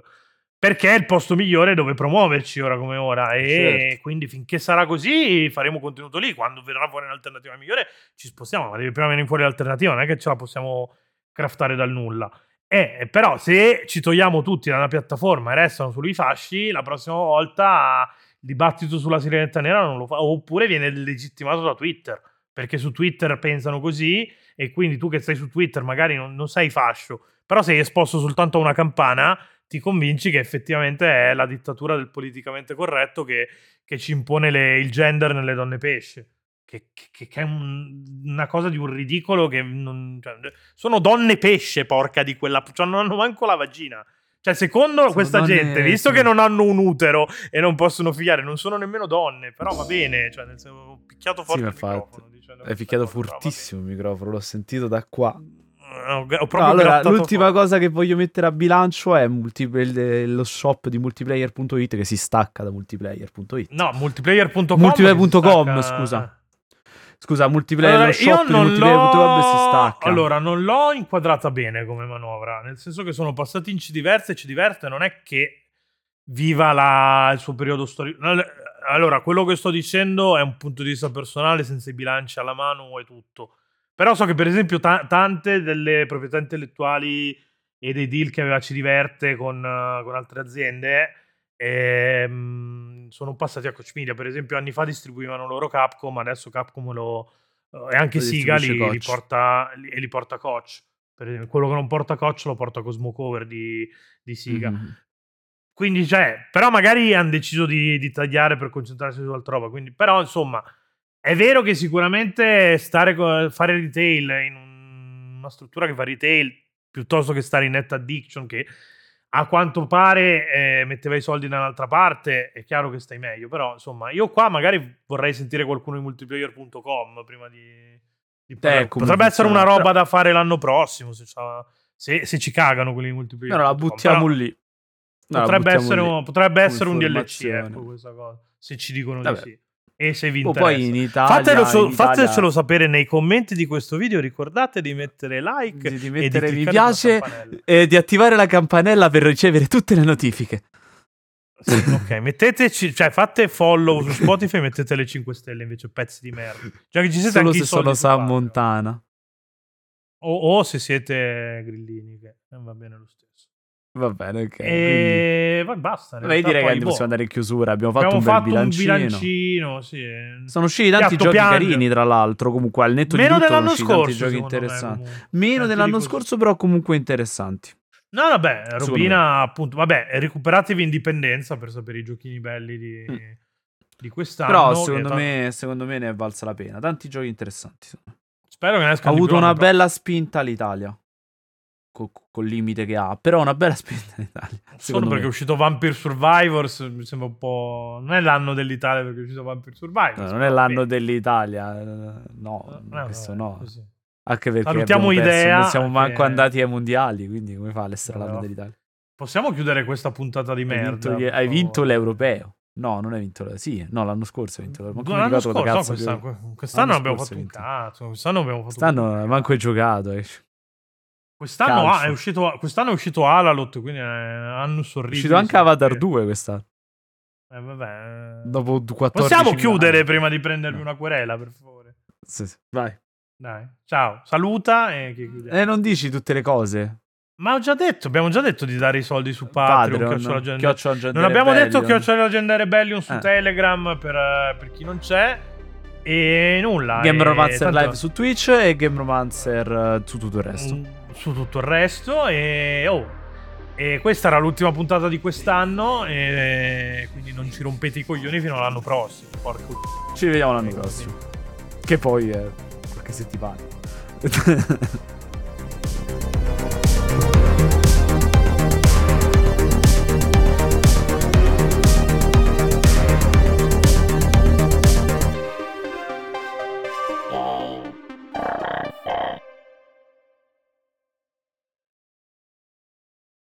Perché è il posto migliore dove promuoverci ora come ora. E Certo. quindi finché sarà così, faremo contenuto lì. Quando verrà fuori un'alternativa migliore, ci spostiamo. Ma deve prima venire fuori l'alternativa, non è che ce la possiamo craftare dal nulla. Eh, però, se ci togliamo tutti da una piattaforma e restano solo i fasci, la prossima volta il dibattito sulla sirenetta nera non lo fa. Oppure viene legittimato da Twitter perché su Twitter pensano così e quindi tu che stai su Twitter magari non, non sei fascio, però sei esposto soltanto a una campana, ti convinci che effettivamente è la dittatura del politicamente corretto che, che ci impone le- il gender nelle donne pesce. Che, che- che è un- una cosa di un ridicolo che non, cioè, sono donne pesce, porca di quella, cioè non hanno manco la vagina. Cioè, secondo Sono questa donne- gente, visto sì. che non hanno un utero e non possono figliare, non sono nemmeno donne, però va bene, cioè, nel senso, ho picchiato forte Sì, il microfono. Hai questa picchiato fortissimo il microfono, l'ho sentito da qua. Ho, No, allora, l'ultima forte. cosa che voglio mettere a bilancio è multi- il- lo shop di multiplayer.it che si stacca da multiplayer.it. No, multiplayer.com. Multiplayer.com, scusa. Scusa, multiplayer, Allora, lo shop di multiplayer.com si stacca. Allora, non l'ho inquadrata bene come manovra, nel senso che sono passati in C diverse e C diverte non è che viva la- il suo periodo storico. Allora, quello che sto dicendo è un punto di vista personale, senza i bilanci alla mano e tutto. Però so che, per esempio, ta- tante delle proprietà intellettuali e dei deal che aveva C diverte con, eh, con altre aziende ehm, sono passati a Coach Media. Per esempio, anni fa distribuivano loro Capcom, adesso Capcom lo, e anche Lo Siga li, li porta, li- e li porta Coach. Per esempio, quello che non porta Coach lo porta Cosmo Cover di, di Siga. Mhm. Quindi, cioè, però magari hanno deciso di, di tagliare per concentrarsi su altra roba. Quindi, però, insomma, è vero che sicuramente stare co- fare retail in un- una struttura che fa retail piuttosto che stare in net addiction, che a quanto pare eh, metteva i soldi da un'altra parte, è chiaro che stai meglio, però insomma, io qua magari vorrei sentire qualcuno di multiplayer.com prima di... di. Eh, Potrebbe essere una roba da fare l'anno prossimo, se, se- se ci cagano quelli di multiplayer. No, la buttiamo lì. No, potrebbe, essere, un, potrebbe essere un DLC, ecco, questa cosa, se ci dicono Vabbè. di sì. E se vi O interessa. poi in Italia, Fatelo so- in Italia- Fatecelo sapere nei commenti di questo video. Ricordate di mettere like di, di e mettere di mi piace e di attivare la campanella per ricevere tutte le notifiche. Sì, ok, metteteci, cioè fate follow su Spotify e mettete le 5 stelle invece, pezzi di merda. Già che ci siete Solo anche se sono Patreon. Montana. O, o se siete grillini, che eh, va bene lo stesso. Va bene, ok. quindi- e va, basta. realtà direi che boh, possiamo andare in chiusura. Abbiamo fatto abbiamo un bel fatto bilancino. un bilancino, sì. Sono usciti tanti Piatto giochi piange. carini, tra l'altro. Comunque, al netto Meno di tutto, dell'anno scorso, giochi me, interessanti. comunque. Meno dell'anno scorso, però, comunque interessanti. No, vabbè, Robina, appunto, vabbè, recuperatevi indipendenza per sapere i giochini belli di, Mm. di quest'anno. Però, secondo ta- me, secondo me ne è valsa la pena. Tanti giochi interessanti. me. Spero che ne Ha escano di avuto una bella spinta l'Italia. Co- Col limite che ha, però una bella (laughs) spinta l'Italia. Solo perché è me. uscito Vampire Survivors, mi sembra un po'... Non è l'anno dell'Italia perché è uscito Vampire Survivors. No, non è l'anno dell'Italia, eh, no, Eh, questo no. così. Anche perché Salutiamo Idea non siamo manco che- andati ai mondiali, quindi come fa all'essere Vabbè, l'anno dell'Italia? Possiamo chiudere questa puntata di Hai merda? vinto, hai vinto l'europeo. No, non hai vinto. le- Sì, no, l'anno scorso hai vinto. l'europeo. L'anno scorso, no, quest'anno, quest'anno l'anno abbiamo fatto un cazzo. Quest'anno abbiamo fatto Quest'anno manco hai giocato. eh. Quest'anno ah, è uscito, quest'anno è uscito Alalot, quindi è anno È sorriso. uscito anche Avatar 2 quest'anno. Eh, vabbè. Dopo 14 Possiamo chiudere prima di prendermi No. una querela, per favore. Sì, sì. Vai. Dai, ciao. Saluta e. Eh, non dici tutte le cose. Ma ho già detto, abbiamo già detto di dare i soldi su Patreon. Patreon, Legendary- Chiocciola non abbiamo detto Rebellion. Chiocciola Leggendary Rebellion su Eh. Telegram per, eh, per chi non c'è. E nulla. Game Romancer tanto- live su Twitch e Game Romancer eh, su tutto il resto. Mm, su tutto il resto e oh e questa era l'ultima puntata di quest'anno e quindi non ci rompete i coglioni fino all'anno prossimo porco Ci vediamo l'anno prossimo. Che poi è qualche settimana.